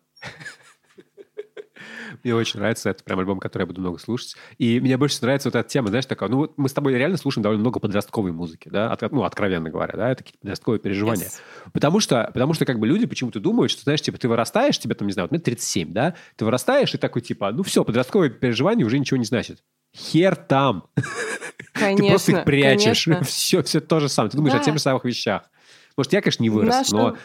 Мне очень нравится. Это прям альбом, который я буду много слушать. И мне больше нравится вот эта тема, знаешь, такая, ну вот мы с тобой реально слушаем довольно много подростковой музыки, да, От- ну, откровенно говоря, да, это какие-то подростковые переживания. Yes. Потому что, потому что как бы люди почему-то думают, что, знаешь, типа ты вырастаешь, тебе там, не знаю, вот мне 37, да, ты вырастаешь и такой типа, ну все, подростковые переживания уже ничего не значит. Хер там. Конечно, ты просто их прячешь. конечно. Все, все то же самое. Ты думаешь о Да. тех же самых вещах. Может, я, конечно, не вырос, Наши- но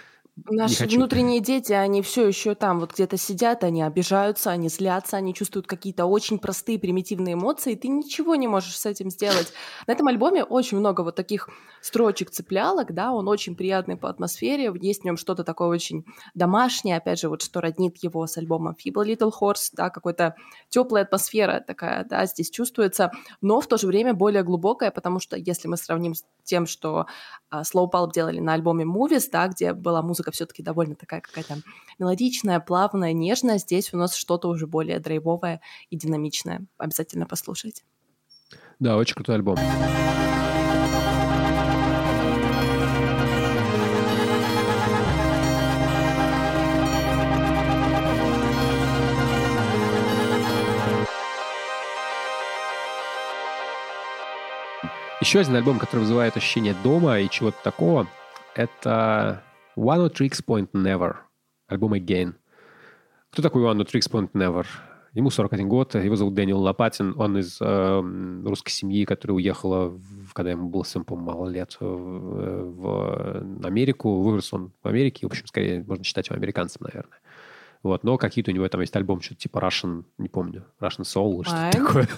Наши внутренние дети, они все еще там вот где-то сидят, они обижаются, они злятся, они чувствуют какие-то очень простые примитивные эмоции, и ты ничего не можешь с этим сделать. На этом альбоме очень много вот таких строчек цеплялок, да, он очень приятный по атмосфере, есть в нем что-то такое очень домашнее, опять же, вот что роднит его с альбомом Feeble Little Horse, да, какая-то теплая атмосфера такая, да, здесь чувствуется, но в то же время более глубокая, потому что если мы сравним с тем, что а, Slow Pulp делали на альбоме Movies, да, где была музыка все-таки довольно такая какая-то мелодичная, плавная, нежная, здесь у нас что-то уже более драйвовое и динамичное. Обязательно послушайте. да, очень крутой альбом. Еще один альбом, который вызывает ощущение дома и чего-то такого, это One of Tricks Point Never, альбом Again. Кто такой One of Tricks Point Never? Ему 41 год, его зовут Дэниел Лопатин, он из э, русской семьи, которая уехала, в- когда ему было, совсем, по мало лет, в, в Америку. Вырос он в Америке, в общем, скорее можно считать его американцем, наверное. Вот, но какие-то у него там есть альбом, что-то типа Russian, не помню, Russian Soul, что-то такое.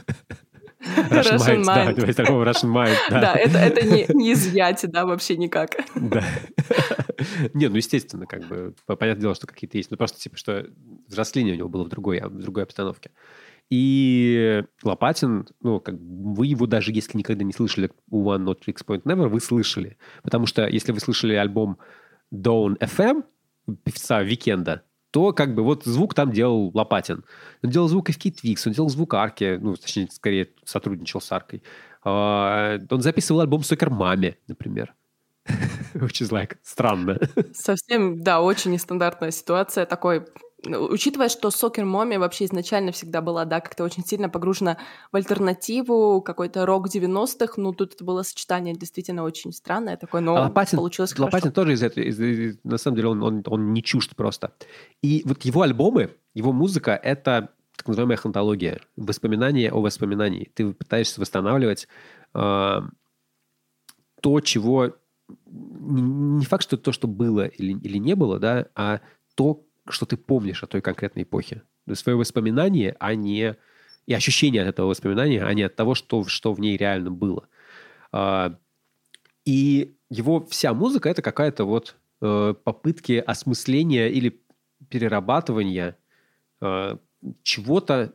Russian да, Mind. него есть альбом Russian Mind, Да, это, это не, не изъять, да, вообще никак. Да. Не, ну, естественно, как бы, по- понятное дело, что какие-то есть. Ну, просто, типа, что взросление у него было в другой, в другой обстановке. И Лопатин, ну, как вы его даже если никогда не слышали у Oneohtrix Point Never, вы слышали. Потому что если вы слышали альбом Dawn FM, певца Weeknd'а, то как бы вот звук там делал Лопатин. Он делал звук Kid Twix, он делал звук Арки, ну, точнее, скорее сотрудничал с Аркой. А, Он записывал альбом Сокер Маме, например. Which is like странно. Совсем, да, очень нестандартная ситуация. Такой, учитывая, что Сокер Моми вообще изначально всегда была, да, как-то очень сильно погружена в альтернативу, какой-то рок 90-х, ну, тут это было сочетание действительно очень странное такое, но А Лопатин, получилось хорошо. Лопатин тоже из этого, из- из- на самом деле он, он, он не чужд просто. И вот его альбомы, его музыка — это так называемая хантология, воспоминания о воспоминании. Ты пытаешься восстанавливать э, то, чего... Не, не факт, что то, что было или, или не было, да, а то, что ты помнишь о той конкретной эпохе. То есть свое воспоминание, а не... И ощущение от этого воспоминания, а не от того, что, что в ней реально было. А, и его вся музыка это какая-то вот э, попытки осмысления или перерабатывания э, чего-то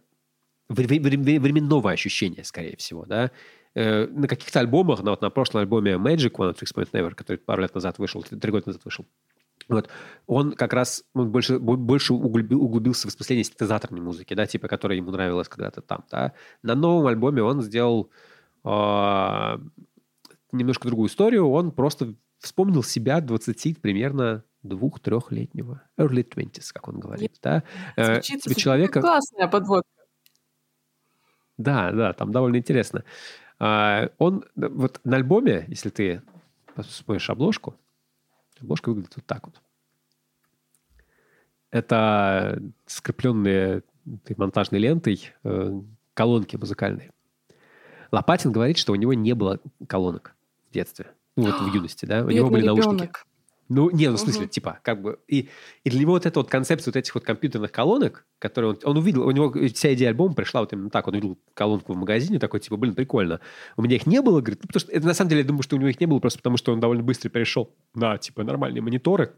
вре- вре- временного ощущения, скорее всего, да. Э, на каких-то альбомах, на, вот на прошлом альбоме Magic One of Tricks Point Never, который пару лет назад вышел, три года назад вышел, вот, он как раз он больше, бо- больше углубил- углубился в осмысление синтезаторной музыки, да, типа, которая ему нравилась когда-то там, да. На новом альбоме он сделал а, немножко другую историю. Он просто вспомнил себя 20 примерно двух-трехлетнего. Early 20s, как он говорит, да. Э, Звучит, звучит человека... классная подводка. Да, да, там довольно интересно. А, он э, вот на альбоме, если ты посмотришь обложку, обложка выглядит вот так вот. Это скрепленные этой монтажной лентой э, колонки музыкальные. Лопатин говорит, что у него не было колонок в детстве. Ну, вот в юности, да? У него были наушники. ребенок. Ну, не, ну, в смысле, Мгм. типа, как бы... И, и для него вот эта вот концепция вот этих вот компьютерных колонок, которые он, он увидел, у него вся идея альбома пришла вот именно так. Он увидел колонку в магазине, такой, типа, блин, прикольно. У меня их не было, говорит, ну, потому что, это, на самом деле, я думаю, что у него их не было просто потому, что он довольно быстро перешел на, типа, нормальные мониторы,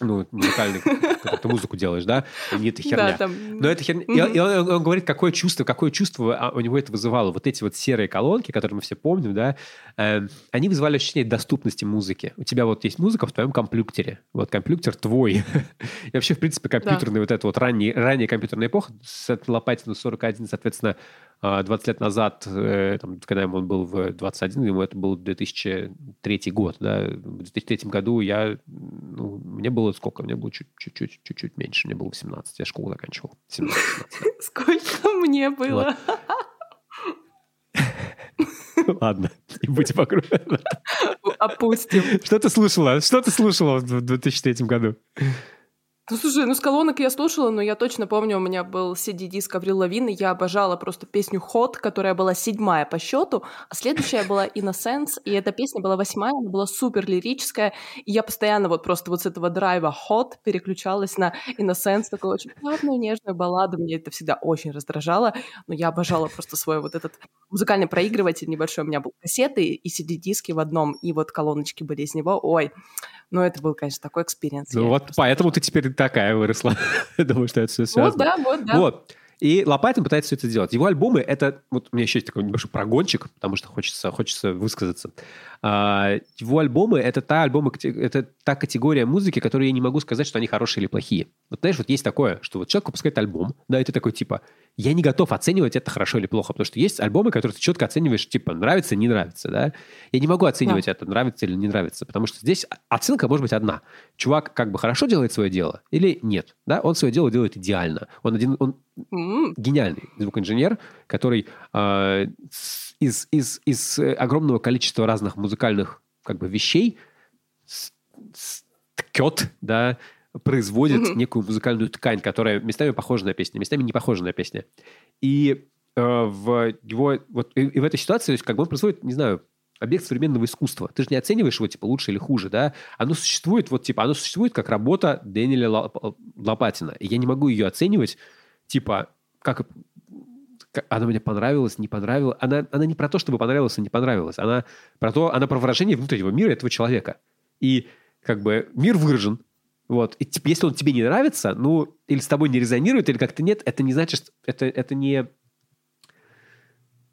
ну, музыкальные, когда ты музыку делаешь, да, и не эта херня. Да, там... Но это херня. И, Мгм. и он, он говорит, какое чувство, какое чувство а, у него это вызывало. Вот эти вот серые колонки, которые мы все помним, да, э, они вызывали ощущение доступности музыки. У тебя вот есть музыка в твоем компьютере. Вот компьютер твой. И вообще, в принципе, компьютерная вот эта вот ранняя, ранняя компьютерная эпоха, с Лопатину 41, соответственно, 20 лет назад, э, там, когда ему он был в 21, ему это был 2003 год, да, в 2003 году я, ну, мне было сколько? Мне было чуть- чуть-чуть, чуть-чуть меньше, мне было 18, я школу заканчивал, 17 Сколько мне было? Ладно, не будем вокруг. Опустим. Что ты слушала? Что ты слушала в 2003 году? Ну, слушай, ну, с колонок я слушала, но я точно помню, у меня был CD-диск Аврил Лавин, и я обожала просто песню «Hot», которая была седьмая по счету, а следующая была «Innocence», и эта песня была восьмая, она была супер лирическая, и я постоянно вот просто вот с этого драйва «Hot» переключалась на «Innocence», такую очень плавную, нежную балладу, мне это всегда очень раздражало, но я обожала просто свой вот этот музыкальный проигрыватель небольшой, у меня был кассеты и CD-диски в одном, и вот колоночки были из него, ой, ну это был, конечно, такой experience. Ну вот поэтому ты теперь такая выросла. Думаю, что это все Вот, связано. да, вот, да. Вот. И Лопатин пытается все это сделать. Его альбомы — это... Вот у меня еще есть такой небольшой прогончик, потому что хочется, хочется высказаться. А, его альбомы — это та, альбомы, это та категория музыки, которую я не могу сказать, что они хорошие или плохие. Вот знаешь, вот есть такое, что вот человек выпускает альбом, да, и ты такой, типа, я не готов оценивать это хорошо или плохо, потому что есть альбомы, которые ты четко оцениваешь, типа, нравится, не нравится, да. Я не могу оценивать это, нравится или не нравится, потому что здесь оценка может быть одна. Чувак как бы хорошо делает свое дело или нет, да, он свое дело делает идеально. Он один, он М, гениальный звукоинженер, который э, из, из, из огромного количества разных музыкальных как бы вещей с- с- ткет, да, производит Мгм. некую музыкальную ткань, которая местами похожа на песню, местами не похожа на песню. И э, в его вот и, и в этой ситуации, то есть, как бы он производит, не знаю, объект современного искусства. Ты же не оцениваешь его, типа, лучше или хуже, да? Оно существует, вот, типа, оно существует как работа Дэниеля Ло- Лопатина. И я не могу ее оценивать, типа, как она мне понравилась, не понравилась. Она, она не про то, чтобы понравилась и не понравилась. Она про то, она про выражение внутреннего мира этого человека. И как бы мир выражен. Вот. И типа, если он тебе не нравится, ну, или с тобой не резонирует, или как-то нет, это не значит, что это, это не...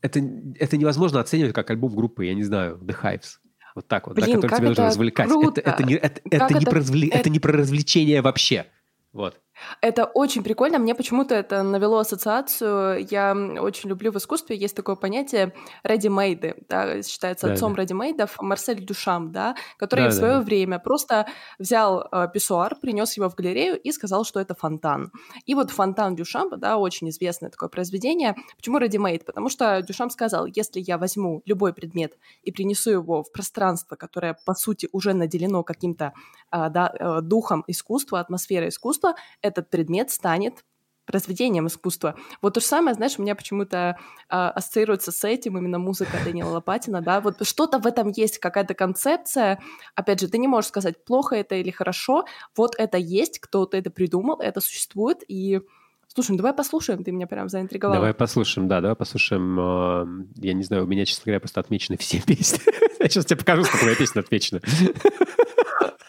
Это, это невозможно оценивать как альбом группы, я не знаю, The Hives. Вот так вот, да, Блин, который как тебя должен это развлекать. круто! Это, это, не, это, Как это, не это- про это это- не про развлечение вообще. Вот. Это очень прикольно. Мне почему-то это навело ассоциацию. Я очень люблю в искусстве. Есть такое понятие ready-made. Да, считается Да, отцом да. ready-made Марсель Дюшам, да, который Да, в свое да. время просто взял э, писсуар, принес его в галерею и сказал, что это фонтан. И вот фонтан Дюшампа, да, очень известное такое произведение. Почему ready-made? Потому что Дюшам сказал, если я возьму любой предмет и принесу его в пространство, которое, по сути, уже наделено каким-то а, да, э, духом искусства, атмосферой искусства, этот предмет станет произведением искусства. Вот то же самое, знаешь, у меня почему-то а, ассоциируется с этим именно музыка Даниила Лопатина, да, вот что-то в этом есть, какая-то концепция, опять же, ты не можешь сказать, плохо это или хорошо, вот это есть, кто-то это придумал, это существует, и Слушай, ну давай послушаем, ты меня прям заинтриговала. Давай послушаем, да, давай послушаем. э, Я не знаю, у меня, честно говоря, просто отмечены все песни. Я сейчас тебе покажу, сколько у меня песен.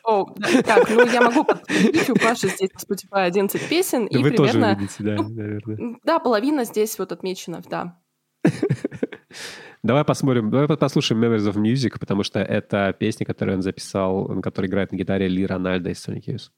О, так, ну я могу подтвердить, у Паши здесь на Spotify 11 песен, и Вы тоже примерно... видите, да, наверное. Да, половина здесь вот отмечена, да. Давай посмотрим, давай послушаем Memories of Music, потому что это песня, которую он записал, на которой играет на гитаре Ли Рональдо из Sonic Youth.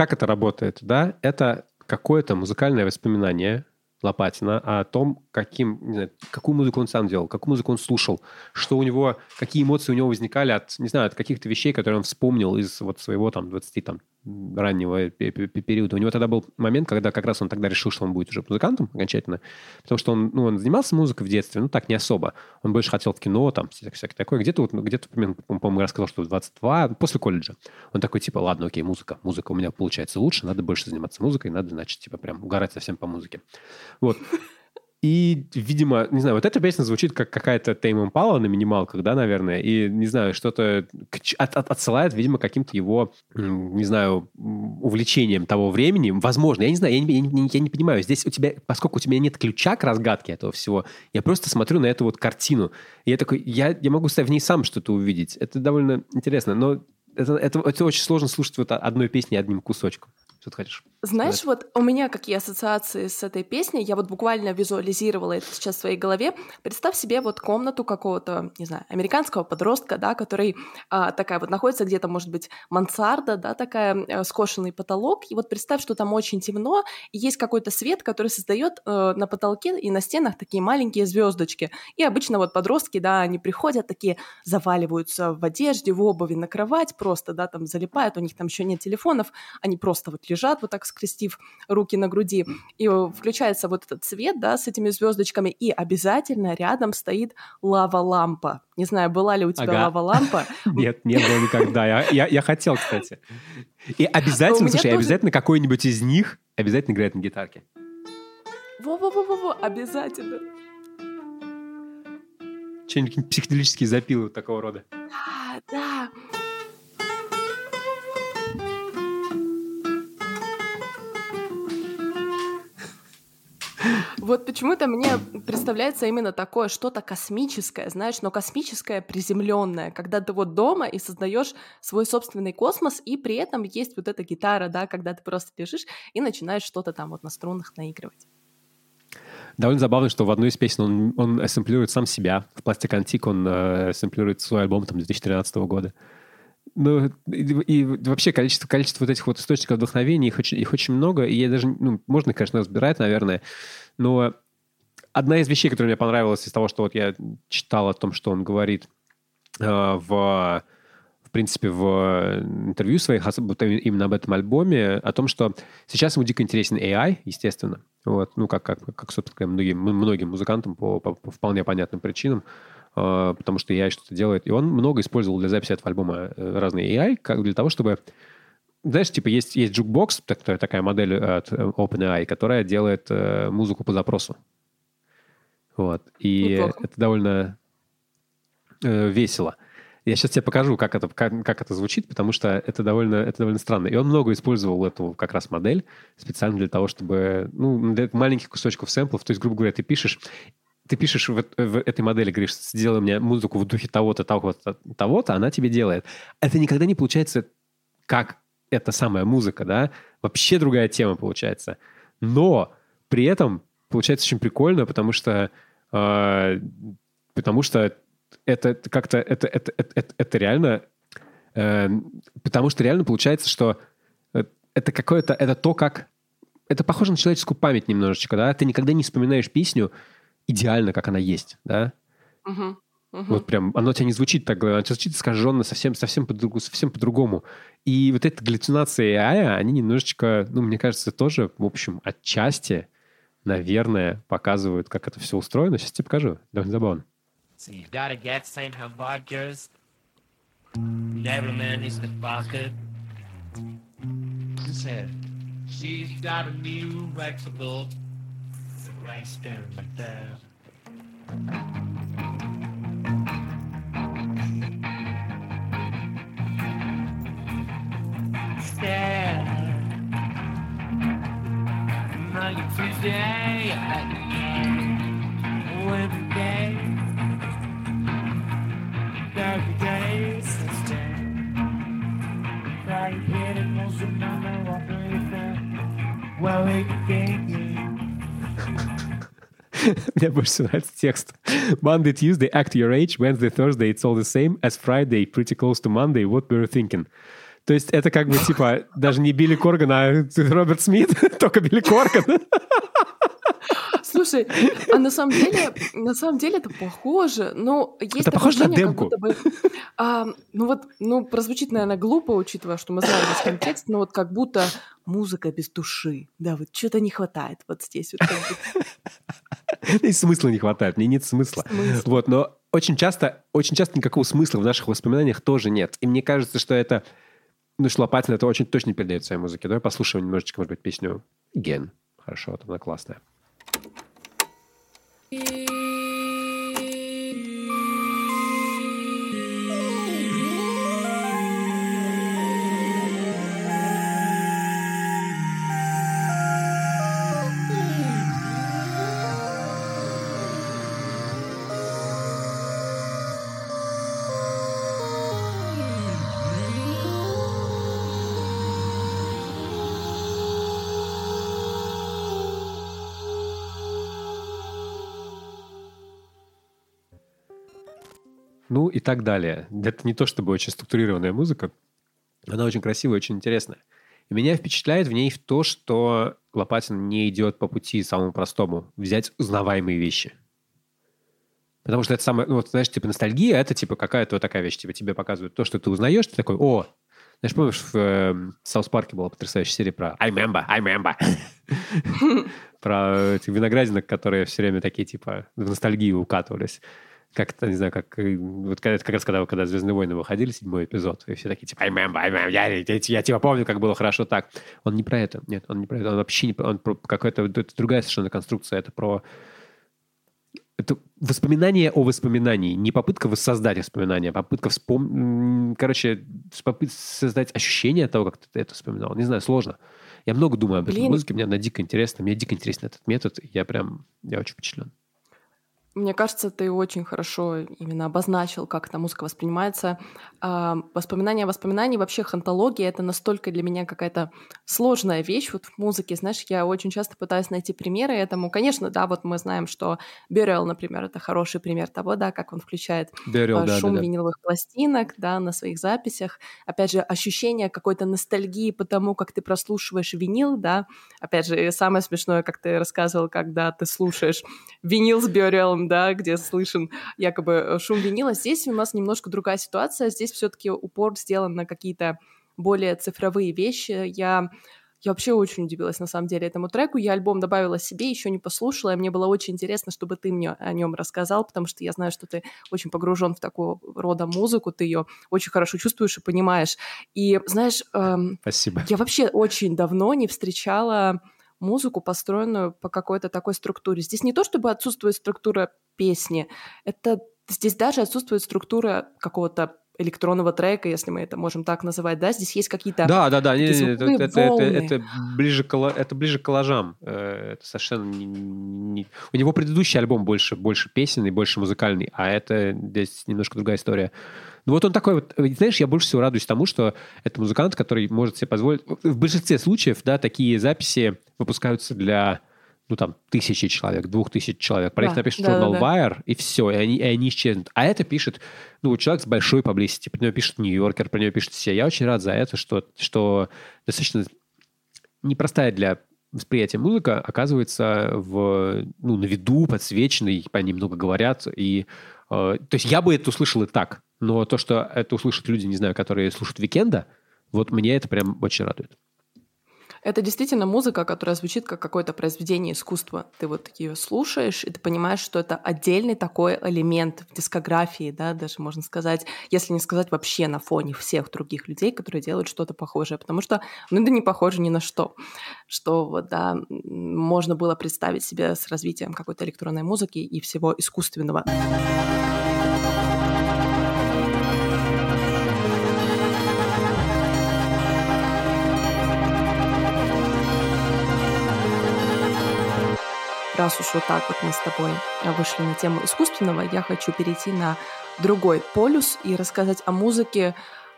Как это работает, да? Это какое-то музыкальное воспоминание, Лопатина, а о том, каким, не знаю, какую музыку он сам делал, какую музыку он слушал, что у него, какие эмоции у него возникали от, не знаю, от каких-то вещей, которые он вспомнил из вот своего там 20 там раннего пе- пе- пе- периода. У него тогда был момент, когда как раз он тогда решил, что он будет уже музыкантом окончательно, потому что он, ну, он занимался музыкой в детстве, ну, так не особо. Он больше хотел в кино, там, всякое такое. Где-то, вот, ну, где-то, примерно, по-моему, рассказал, что в 22, после колледжа. Он такой, типа, ладно, окей, музыка, музыка у меня получается лучше, надо больше заниматься музыкой, надо, значит, типа, прям угорать совсем по музыке. Вот. И, видимо, не знаю, вот эта песня звучит как какая-то Тейм Импала на минималках, да, наверное, и, не знаю, что-то от- от- отсылает, видимо, каким-то его, не знаю, увлечением того времени. Возможно, я не знаю, я не, я не- я не понимаю. Здесь у тебя, поскольку у тебя нет ключа к разгадке этого всего, я просто смотрю на эту вот картину. И я такой, я, я могу в ней сам что-то увидеть. Это довольно интересно, но это, это, это очень сложно слушать вот одной песни одним кусочком. Что ты хочешь? Знаешь, сказать? вот у меня какие ассоциации с этой песней, я вот буквально визуализировала это сейчас в своей голове. Представь себе вот комнату какого-то, не знаю, американского подростка, да, который а, такая вот находится где-то, может быть, мансарда, да, такая э, скошенный потолок, и вот представь, что там очень темно, и есть какой-то свет, который создает э, на потолке и на стенах такие маленькие звездочки. И обычно вот подростки, да, они приходят такие, заваливаются в одежде, в обуви на кровать, просто, да, там залипают, у них там еще нет телефонов, они просто вот лежат вот так скрестив руки на груди, и э, включается вот этот свет, да, с этими звездочками, и обязательно рядом стоит лава-лампа. Не знаю, была ли у тебя Ага. лава-лампа? Нет, не было никогда. Я, я, хотел, кстати. И обязательно, меня слушай, обязательно какой-нибудь из них обязательно играет на гитарке. Во-во-во-во, обязательно. Какие-нибудь психоделические запилы такого рода. Вот почему-то мне представляется именно такое что-то космическое, знаешь, но космическое приземленное, когда ты вот дома и создаешь свой собственный космос, и при этом есть вот эта гитара, да, когда ты просто лежишь и начинаешь что-то там вот на струнах наигрывать. Довольно забавно, что в одной из песен он, он сэмплирует сам себя. В Plastic Antique он э, сэмплирует свой альбом там 2013 года. Ну, и, и вообще количество, количество вот этих вот источников вдохновения, их очень, их очень много, и я даже, ну, можно, конечно, разбирать, наверное, но одна из вещей, которая мне понравилась из того, что вот я читал о том, что он говорит э, в, в принципе, в интервью своих, именно об этом альбоме, о том, что сейчас ему дико интересен AI, естественно, вот, ну, как, как, как собственно, многим, многим музыкантам по, по, по вполне понятным причинам, э, потому что AI что-то делает. И он много использовал для записи этого альбома э, разные AI, как для того, чтобы знаешь, типа есть, есть так- такая модель от э, OpenAI, которая делает э, музыку по запросу. Вот. И Неплохо. это довольно э, весело. Я сейчас тебе покажу, как это, как, как это звучит, потому что это довольно, это довольно странно. И он много использовал эту как раз модель специально для того, чтобы... Ну, для маленьких кусочков сэмплов. То есть, грубо говоря, ты пишешь ты пишешь в, в этой модели, говоришь, сделай мне музыку в духе того-то, того-то, того-то, она тебе делает. Это никогда не получается как эта самая музыка, да? Вообще другая тема получается. Но при этом получается очень прикольно, потому что э, потому что это как-то это, это, это, это, реально э, потому что реально получается, что э, это какое-то это то, как это похоже на человеческую память немножечко, да? Ты никогда не вспоминаешь песню идеально, как она есть, да? Мгм, мгм. Вот прям, оно у тебя не звучит так, оно звучит искаженно, совсем, совсем, по-другу, совсем по-другому. И вот эти галлюцинации AI, они немножечко, ну, мне кажется, тоже, в общем, отчасти, наверное, показывают, как это все устроено. Сейчас тебе покажу. Довольно забавно. So you gotta get same hamburgers. Every man needs the bucket. She said, she's got a new flexible. Right there, right there. Monday, Tuesday, Wednesday. Every day since then. Friday, hit it, most of my life, what do you think? Well, it can Мне больше всего нравится текст. Monday, Tuesday, act your age. Wednesday, Thursday, it's all the same. As Friday, pretty close to Monday. What were you thinking? То есть это как бы типа даже не Билли Корган, а Роберт Смит, только Билли Корган. Слушай, а на самом деле, на самом деле это похоже. Ну, есть Это похоже на ощущение, как демку. будто бы, а, ну вот, ну прозвучит, наверное, глупо, учитывая, что мы знаем весь контекст, но вот как будто музыка без души. Да, вот что-то не хватает вот здесь. Вот И смысла не хватает, мне нет смысла. смысла. Вот, но очень часто, очень часто никакого смысла в наших воспоминаниях тоже нет. И мне кажется, что это, ну, что Лопатин это очень точно передает в своей музыке. Давай послушаем немножечко, может быть, песню Ген. Хорошо, вот она классная. Ну и так далее. Это не то чтобы очень структурированная музыка. Она очень красивая, очень интересная. И меня впечатляет в ней в то, что Лопатин не идет по пути самому простому. Взять узнаваемые вещи. Потому что это самое, ну, вот, знаешь, типа ностальгия, это типа какая-то вот такая вещь. Типа тебе показывают то, что ты узнаешь, ты такой, о, знаешь, помнишь, в э, Саус Парке была потрясающая серия про I remember, I remember. Про этих виноградинок, которые все время такие, типа, в ностальгию укатывались. Как это, не знаю, как... э, Вот когда, это как раз когда, когда «Звездные войны» выходили, седьмой эпизод, и все такие, типа, I remember, I remember, я, я, я, я типа помню, как было хорошо так. Он не про это. Нет, он не про это. Он вообще не про... Он про какая-то... Это другая совершенно конструкция. Это про... Это воспоминание о воспоминании. Не попытка воссоздать воспоминания, а попытка вспомнить... Короче, попытка создать ощущение того, как ты это вспоминал. Не знаю, сложно. Я много думаю об этой Блин. музыке, мне она дико интересна. Мне дико интересен этот метод. Я прям... Я очень впечатлен. Мне кажется, ты очень хорошо именно обозначил, как эта музыка воспринимается. А, Воспоминания воспоминаний, вообще хантология — это настолько для меня какая-то сложная вещь вот в музыке. Знаешь, я очень часто пытаюсь найти примеры этому. Конечно, да, вот мы знаем, что Burial, например, это хороший пример того, да, как он включает э, да, шум да, да. виниловых пластинок, да, на своих записях. Опять же, ощущение какой-то ностальгии по тому, как ты прослушиваешь винил, да. Опять же, самое смешное, как ты рассказывал, когда ты слушаешь винил с Burial, да, где слышен якобы э, шум винила. Здесь у нас немножко другая ситуация. Здесь все-таки упор сделан на какие-то более цифровые вещи. Я я вообще очень удивилась, на самом деле, этому треку. Я альбом добавила себе, еще не послушала, и мне было очень интересно, чтобы ты мне о нем рассказал, потому что я знаю, что ты очень погружен в такого рода музыку, ты ее очень хорошо чувствуешь и понимаешь. И, знаешь, эм, Спасибо. я вообще очень давно не встречала музыку, построенную по какой-то такой структуре. Здесь не то, чтобы отсутствует структура песни, это здесь даже отсутствует структура какого-то электронного трека, если мы это можем так называть, да, здесь есть какие-то... Да, да, да. не- не- это, это- это- это ближе к, это ближе к коллажам. Э, Это совершенно не, не- У него предыдущий альбом больше, больше песенный, больше музыкальный, а это здесь немножко другая история. Ну вот он такой вот, знаешь, я больше всего радуюсь тому, что это музыкант, который может себе позволить... В большинстве случаев, да, такие записи выпускаются для, ну там, тысячи человек, двух тысяч человек. Про них Да, напишет да, журнал да. Wire, и все, и они, и они исчезнут. А это пишет, ну, человек с большой publicity, про него пишет Нью-Йоркер, про него пишет все. Я очень рад за это, что, что достаточно непростая для восприятия музыка оказывается в, ну, на виду, подсвеченной, по ней много говорят. И, э, то есть я бы это услышал и так, но то, что это услышат люди, не знаю, которые слушают Weeknd'а, вот мне это прям очень радует. Это действительно музыка, которая звучит как какое-то произведение искусства. Ты вот ее слушаешь, и ты понимаешь, что это отдельный такой элемент в дискографии, да, даже можно сказать, если не сказать вообще на фоне всех других людей, которые делают что-то похожее, потому что, ну, это не похоже ни на что, что вот, да, можно было представить себе с развитием какой-то электронной музыки и всего искусственного. Раз уж вот так вот мы с тобой э, вышли на тему искусственного, я хочу перейти на другой полюс и рассказать о музыке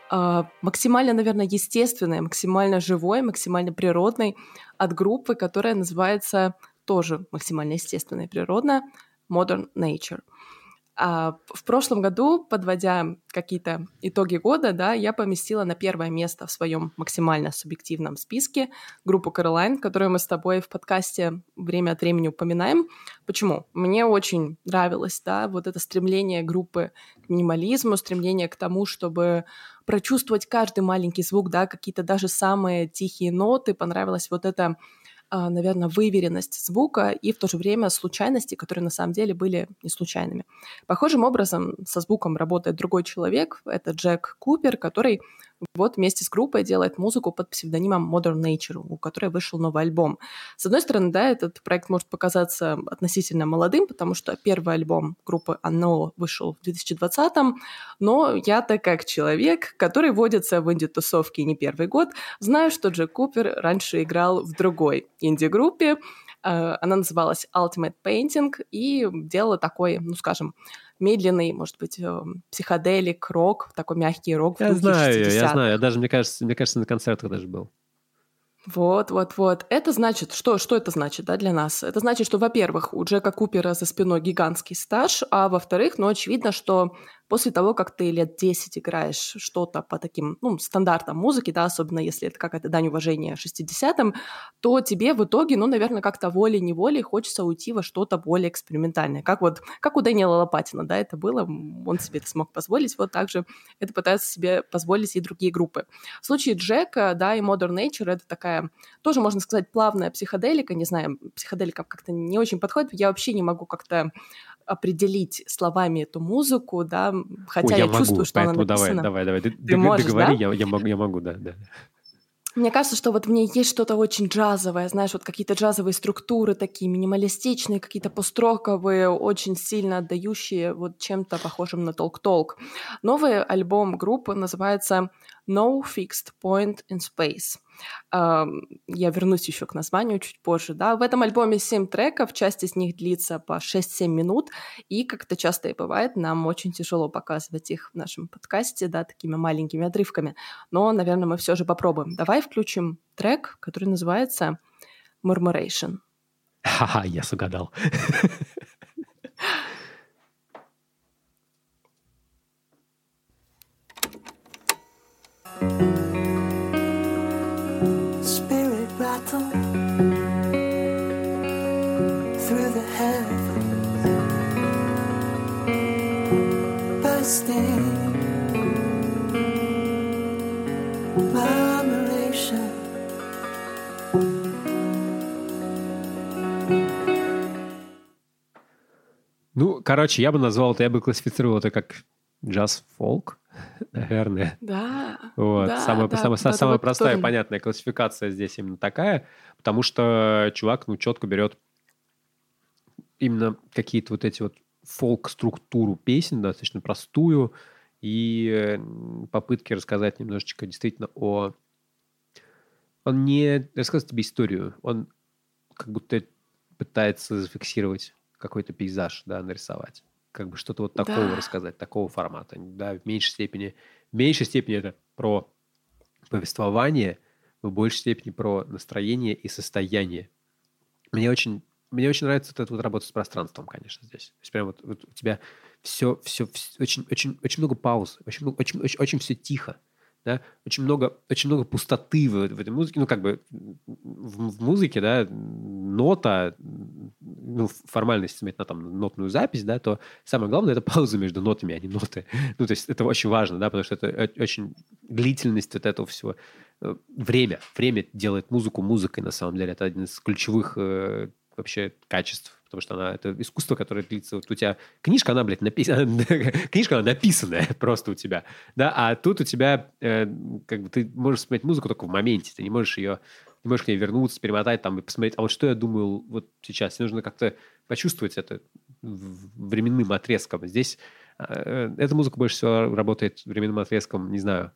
э, максимально, наверное, естественной, максимально живой, максимально природной от группы, которая называется тоже максимально естественная и природная Modern Nature. А в прошлом году, подводя какие-то итоги года, да, я поместила на первое место в своем максимально субъективном списке группу Caroline, которую мы с тобой в подкасте время от времени упоминаем. Почему? Мне очень нравилось, да, вот это стремление группы к минимализму, стремление к тому, чтобы прочувствовать каждый маленький звук, да, какие-то даже самые тихие ноты. Понравилось вот это наверное, выверенность звука и в то же время случайности, которые на самом деле были не случайными. Похожим образом со звуком работает другой человек, это Джек Купер, который вот вместе с группой делает музыку под псевдонимом Modern Nature, у которой вышел новый альбом. С одной стороны, да, этот проект может показаться относительно молодым, потому что первый альбом группы Unknown вышел в 2020-м, но я-то как человек, который водится в инди-тусовке не первый год, знаю, что Джек Купер раньше играл в другой инди-группе, э, она называлась Ultimate Painting и делала такой, ну, скажем, медленный, может быть, э, психоделик, рок, такой мягкий рок. Я знаю ее, я знаю. Я даже, мне кажется, мне кажется, на концертах даже был. Вот, вот, вот. Это значит, что, что это значит да, для нас? Это значит, что, во-первых, у Джека Купера за спиной гигантский стаж, а во-вторых, ну, очевидно, что после того, как ты лет 10 играешь что-то по таким ну, стандартам музыки, да, особенно если это какая-то дань уважения 60-м, то тебе в итоге, ну, наверное, как-то волей-неволей хочется уйти во что-то более экспериментальное. Как вот, как у Дэниела Лопатина, да, это было, он себе это смог позволить, вот так же это пытаются себе позволить и другие группы. В случае Джека, да, и Modern Nature это такая, тоже можно сказать, плавная психоделика, не знаю, психоделика как-то не очень подходит, я вообще не могу как-то определить словами эту музыку, да, хотя Ой, я, я чувствую, могу, что она написана. давай, давай, давай. Ты, Ты можешь, договори, да? я, я, могу, я могу, да, да. Мне кажется, что вот в ней есть что-то очень джазовое, знаешь, вот какие-то джазовые структуры такие минималистичные, какие-то построковые, очень сильно отдающие вот чем-то похожим на толк-толк. Новый альбом группы называется No Fixed Point in Space. Я вернусь еще к названию чуть позже. Да? В этом альбоме 7 треков, часть из них длится по 6-7 минут, и, как это часто и бывает, нам очень тяжело показывать их в нашем подкасте, да, такими маленькими отрывками. Но, наверное, мы все же попробуем. Давай включим трек, который называется Murmuration. Ха-ха, я угадал. Ну, короче, я бы назвал это, я бы классифицировал это как джаз-фолк, наверное. Да. Вот. да, самая да, самая, да, самая простая, тоже. понятная классификация здесь именно такая, потому что чувак, ну, четко берет именно какие-то вот эти вот фолк-структуру песен, достаточно простую, и э, попытки рассказать немножечко действительно о... Он не рассказывает тебе историю, он как будто пытается зафиксировать какой-то пейзаж, да, нарисовать. Как бы что-то вот такого Да. рассказать, такого формата. Да, в меньшей степени... В меньшей степени это про повествование, в большей степени про настроение и состояние. Мне очень, мне очень нравится вот эта вот работа с пространством, конечно, здесь. То есть прям вот, вот у тебя все, все, очень, очень, очень много пауз, очень, очень, очень, очень все тихо. Да? Очень, много, очень много пустоты в, в этой музыке. Ну, как бы в, в музыке, да, нота, ну, формально, если смотреть на там нотную запись, да, то самое главное – это пауза между нотами, а не ноты. Ну, то есть это очень важно, да, потому что это очень длительность вот этого всего. Э, Время. Время делает музыку музыкой, на самом деле. Это один из ключевых э, вообще качеств, потому что она это искусство, которое длится. Вот у тебя книжка, она, блядь, написана, книжка, она написанная просто у тебя, да, а тут у тебя э, как бы ты можешь смотреть музыку только в моменте, ты не можешь ее, не можешь к ней вернуться, перемотать там и посмотреть, а вот что я думаю вот сейчас. Тебе нужно как-то почувствовать это временным отрезком. Здесь э, эта музыка больше всего работает временным отрезком, не знаю.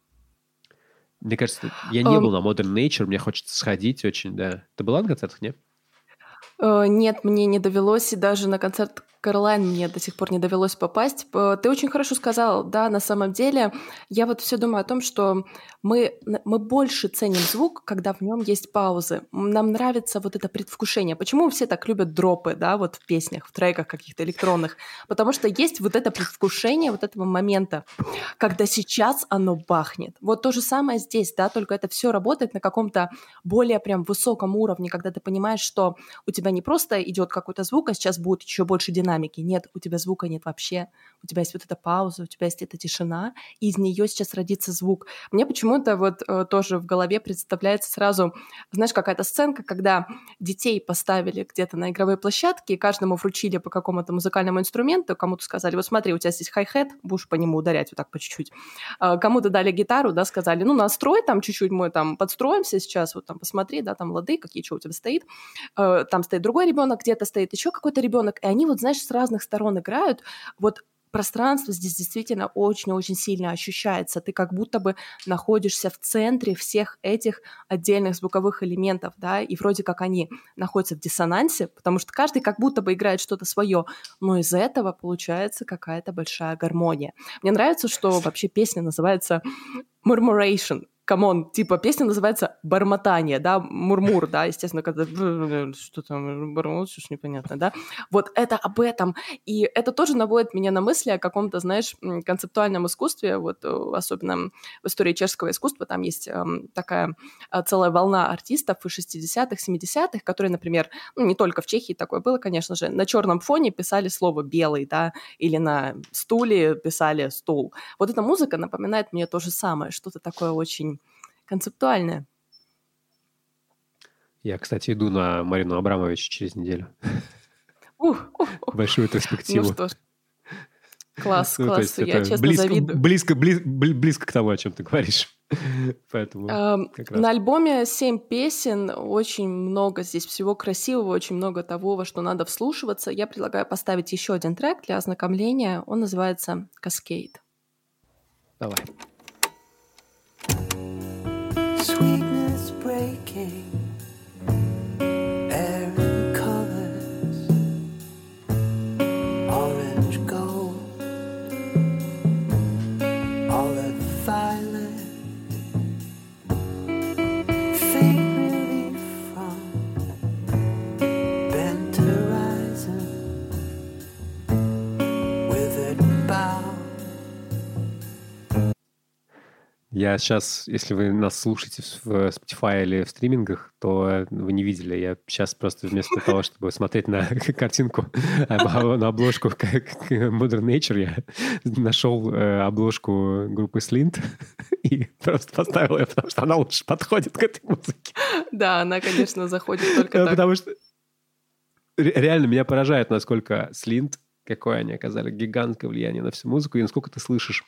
Мне кажется, я не Ам. был на Modern Nature, мне хочется сходить очень, да. Ты была на концертах, нет? Э, Нет, мне не довелось, и даже на концерт, к Caroline мне до сих пор не довелось попасть. Ты очень хорошо сказал, да, на самом деле. Я вот все думаю о том, что мы, мы больше ценим звук, когда в нем есть паузы. Нам нравится вот это предвкушение. Почему все так любят дропы, да, вот в песнях, в треках каких-то электронных? Потому что есть вот это предвкушение вот этого момента, когда сейчас оно бахнет. Вот то же самое здесь, да, только это все работает на каком-то более прям высоком уровне, когда ты понимаешь, что у тебя не просто идет какой-то звук, а сейчас будет еще больше динамики. Нет, у тебя звука нет вообще. У тебя есть вот эта пауза, у тебя есть эта тишина, и из нее сейчас родится звук. Мне почему-то вот э, тоже в голове представляется сразу, знаешь, какая-то сценка, когда детей поставили где-то на игровой площадке, и каждому вручили по какому-то музыкальному инструменту, кому-то сказали, вот смотри, у тебя здесь хай-хет, будешь по нему ударять вот так по чуть-чуть. А, Кому-то дали гитару, да, сказали, ну, настрой там чуть-чуть, мы там подстроимся сейчас, вот там посмотри, да, там лады, какие, что у тебя стоит. Э, Там стоит другой ребенок, где-то стоит еще какой-то ребенок, и они вот, знаешь, с разных сторон играют. Вот пространство здесь действительно очень-очень сильно ощущается. Ты как будто бы находишься в центре всех этих отдельных звуковых элементов, да, и вроде как они находятся в диссонансе, потому что каждый как будто бы играет что-то свое, но из этого получается какая-то большая гармония. Мне нравится, что вообще песня называется Murmuration, come on, типа песня называется «Бормотание», да, murmur, да, естественно, когда что там, бормочешь, непонятно, да, вот это об этом, и это тоже наводит меня на мысли о каком-то, знаешь, концептуальном искусстве, вот э, особенно в истории чешского искусства, там есть эм, такая э, целая волна артистов из 60-х, 70-х, которые, например, ну, не только в Чехии такое было, конечно же, на черном фоне писали слово «белый», да, или на стуле писали «стул». Вот эта музыка напоминает мне то же самое, что-то такое очень концептуальное. Я, кстати, иду на Марину Абрамович через неделю. Ух, ух, ух. Большую Ну перспективу. что ж. Класс, Ну, то класс. есть Я честно близко, завидую. Близко, близ- бли- близко к тому, о чем ты говоришь. Поэтому Эм. На альбоме семь песен, очень много здесь всего красивого, очень много того, во что надо вслушиваться. Я предлагаю поставить еще один трек для ознакомления. Он называется «Cascade». Давай. Breaking, Я сейчас, если вы нас слушаете в Spotify или в стримингах, то вы не видели. Я сейчас просто вместо того, чтобы смотреть на картинку, на обложку к- к Modern Nature, я нашел э, обложку группы Slint и просто поставил ее, потому что она лучше подходит к этой музыке. Да, она, конечно, заходит только Э, так. Потому что ре- реально меня поражает, насколько Слинт, какое они оказали гигантское влияние на всю музыку, и насколько ты слышишь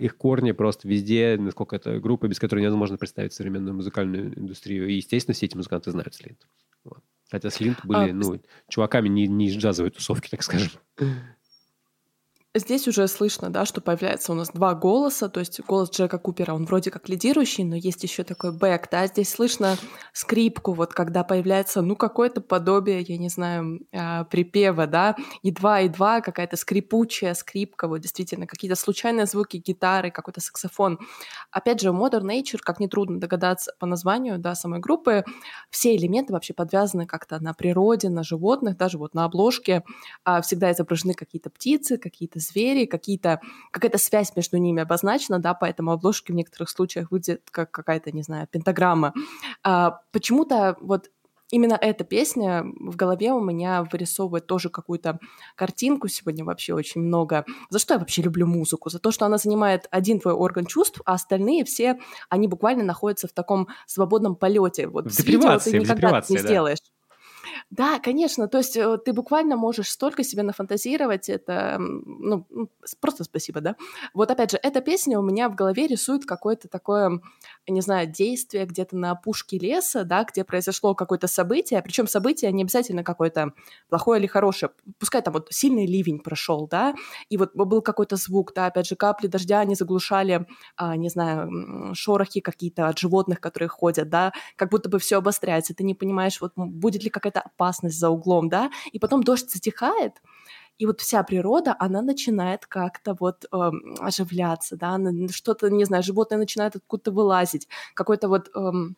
их корни просто везде, насколько это группа, без которой невозможно представить современную музыкальную индустрию. И, естественно, все эти музыканты знают Слинт. Вот. Хотя Слинт были, А, ну, чуваками не, не из джазовой тусовки, так скажем. Здесь уже слышно, да, что появляется у нас два голоса, то есть голос Джека Купера, он вроде как лидирующий, но есть еще такой бэк, да, здесь слышно скрипку, вот когда появляется, ну, какое-то подобие, я не знаю, а, припева, да, едва-едва какая-то скрипучая скрипка, вот действительно, какие-то случайные звуки гитары, какой-то саксофон. Опять же, Modern Nature, как нетрудно догадаться по названию, да, самой группы, все элементы вообще подвязаны как-то на природе, на животных, даже вот на обложке а, всегда изображены какие-то птицы, какие-то звери, какие-то, какая-то связь между ними обозначена, да, поэтому обложки в некоторых случаях выглядят как какая-то, не знаю, пентаграмма. А, почему-то вот именно эта песня в голове у меня вырисовывает тоже какую-то картинку сегодня вообще очень много. За что я вообще люблю музыку? За то, что она занимает один твой орган чувств, а остальные все, они буквально находятся в таком свободном полете. Вот В с видео ты никогда не да. сделаешь. Да, конечно. То есть э, ты буквально можешь столько себе нафантазировать. Это, ну, просто спасибо, да? Вот опять же, эта песня у меня в голове рисует какое-то такое, не знаю, действие где-то на опушке леса, да, где произошло какое-то событие. Причем событие не обязательно какое-то плохое или хорошее. Пускай там вот сильный ливень прошел, да, и вот был какой-то звук, да, опять же, капли дождя, они заглушали, а, не знаю, шорохи какие-то от животных, которые ходят, да, как будто бы все обостряется. Ты не понимаешь, вот будет ли какая-то опасность за углом, да, и потом дождь затихает, и вот вся природа, она начинает как-то вот эм, оживляться, да, что-то, не знаю, животное начинает откуда-то вылазить, какой-то вот эм,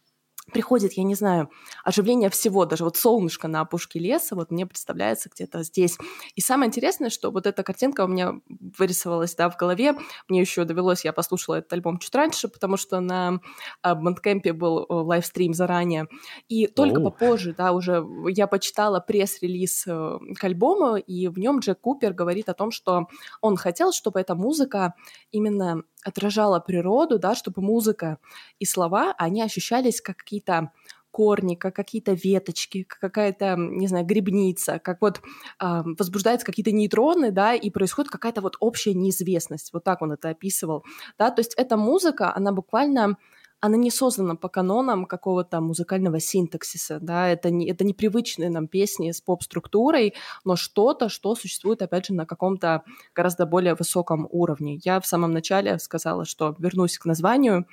приходит, я не знаю, оживление всего, даже вот солнышко на опушке леса, вот мне представляется где-то здесь. И самое интересное, что вот эта картинка у меня вырисовалась, да, в голове. Мне еще довелось, я послушала этот альбом чуть раньше, потому что на Бандкемпе был э, лайвстрим заранее. И только Оу. попозже, да, уже я почитала пресс-релиз э, к альбому, и в нем Джек Купер говорит о том, что он хотел, чтобы эта музыка именно отражала природу, да, чтобы музыка и слова, они ощущались как какие-то корни, как какие-то веточки, как какая-то, не знаю, грибница, как вот э, возбуждаются какие-то нейтроны, да, и происходит какая-то вот общая неизвестность. Вот так он это описывал, да, то есть эта музыка, она буквально она не создана по канонам какого-то музыкального синтаксиса, да, это, не, это непривычные нам песни с поп-структурой, но что-то, что существует, опять же, на каком-то гораздо более высоком уровне. Я в самом начале сказала, что вернусь к названию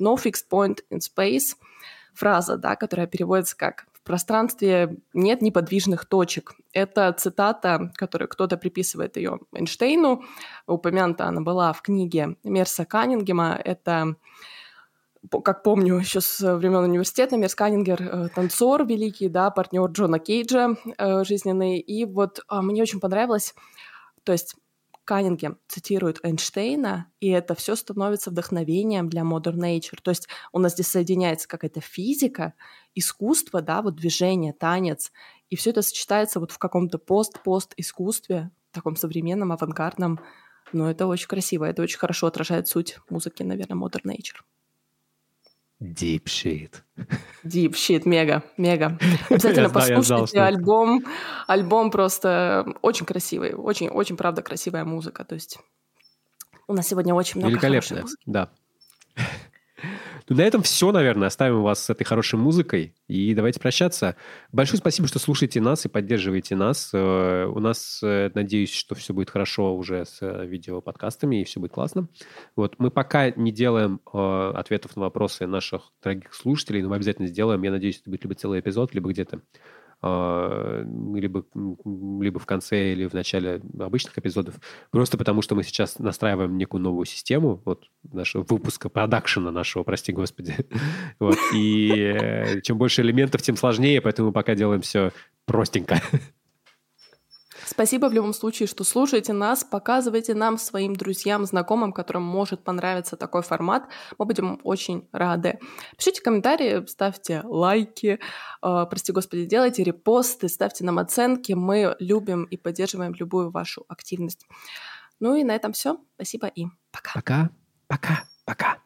«No fixed point in space», фраза, да, которая переводится как «в пространстве нет неподвижных точек». Это цитата, которую кто-то приписывает ее Эйнштейну, упомянута она была в книге Мерса Каннингема, это как помню еще с времен университета, Мерс Каннингер э, танцор великий, да, партнер Джона Кейджа э, жизненный. И вот э, мне очень понравилось, то есть Каннингем цитирует Эйнштейна, и это все становится вдохновением для Modern Nature. То есть у нас здесь соединяется какая-то физика, искусство, да, вот движение, танец, и все это сочетается вот в каком-то пост-пост искусстве, таком современном, авангардном. Но это очень красиво, это очень хорошо отражает суть музыки, наверное, Modern Nature. Deep shit. Deep shit, мега, мега. Обязательно Я знал, я знал, послушайте альбом. Альбом просто очень красивый, очень, очень, правда, красивая музыка. То есть у нас сегодня очень много музыки. да. Ну, на этом все, наверное. Оставим вас с этой хорошей музыкой. И давайте прощаться. Большое спасибо, что слушаете нас и поддерживаете нас. Э, У нас, э, надеюсь, что все будет хорошо уже с э, видеоподкастами, и все будет классно. Вот мы пока не делаем ответов на вопросы наших дорогих слушателей, но мы обязательно сделаем. Я надеюсь, это будет либо целый эпизод, либо где-то либо, м, либо в конце или в начале обычных эпизодов, просто потому что мы сейчас настраиваем некую новую систему вот нашего выпуска, продакшена нашего, прости господи. И э, чем больше элементов, тем сложнее, поэтому мы пока делаем все простенько. Спасибо в любом случае, что слушаете нас, показывайте нам своим друзьям, знакомым, которым может понравиться такой формат. Мы будем очень рады. Пишите комментарии, ставьте лайки, э, прости господи, делайте репосты, ставьте нам оценки. Мы любим и поддерживаем любую вашу активность. Ну и на этом все. Спасибо и пока. Пока. Пока.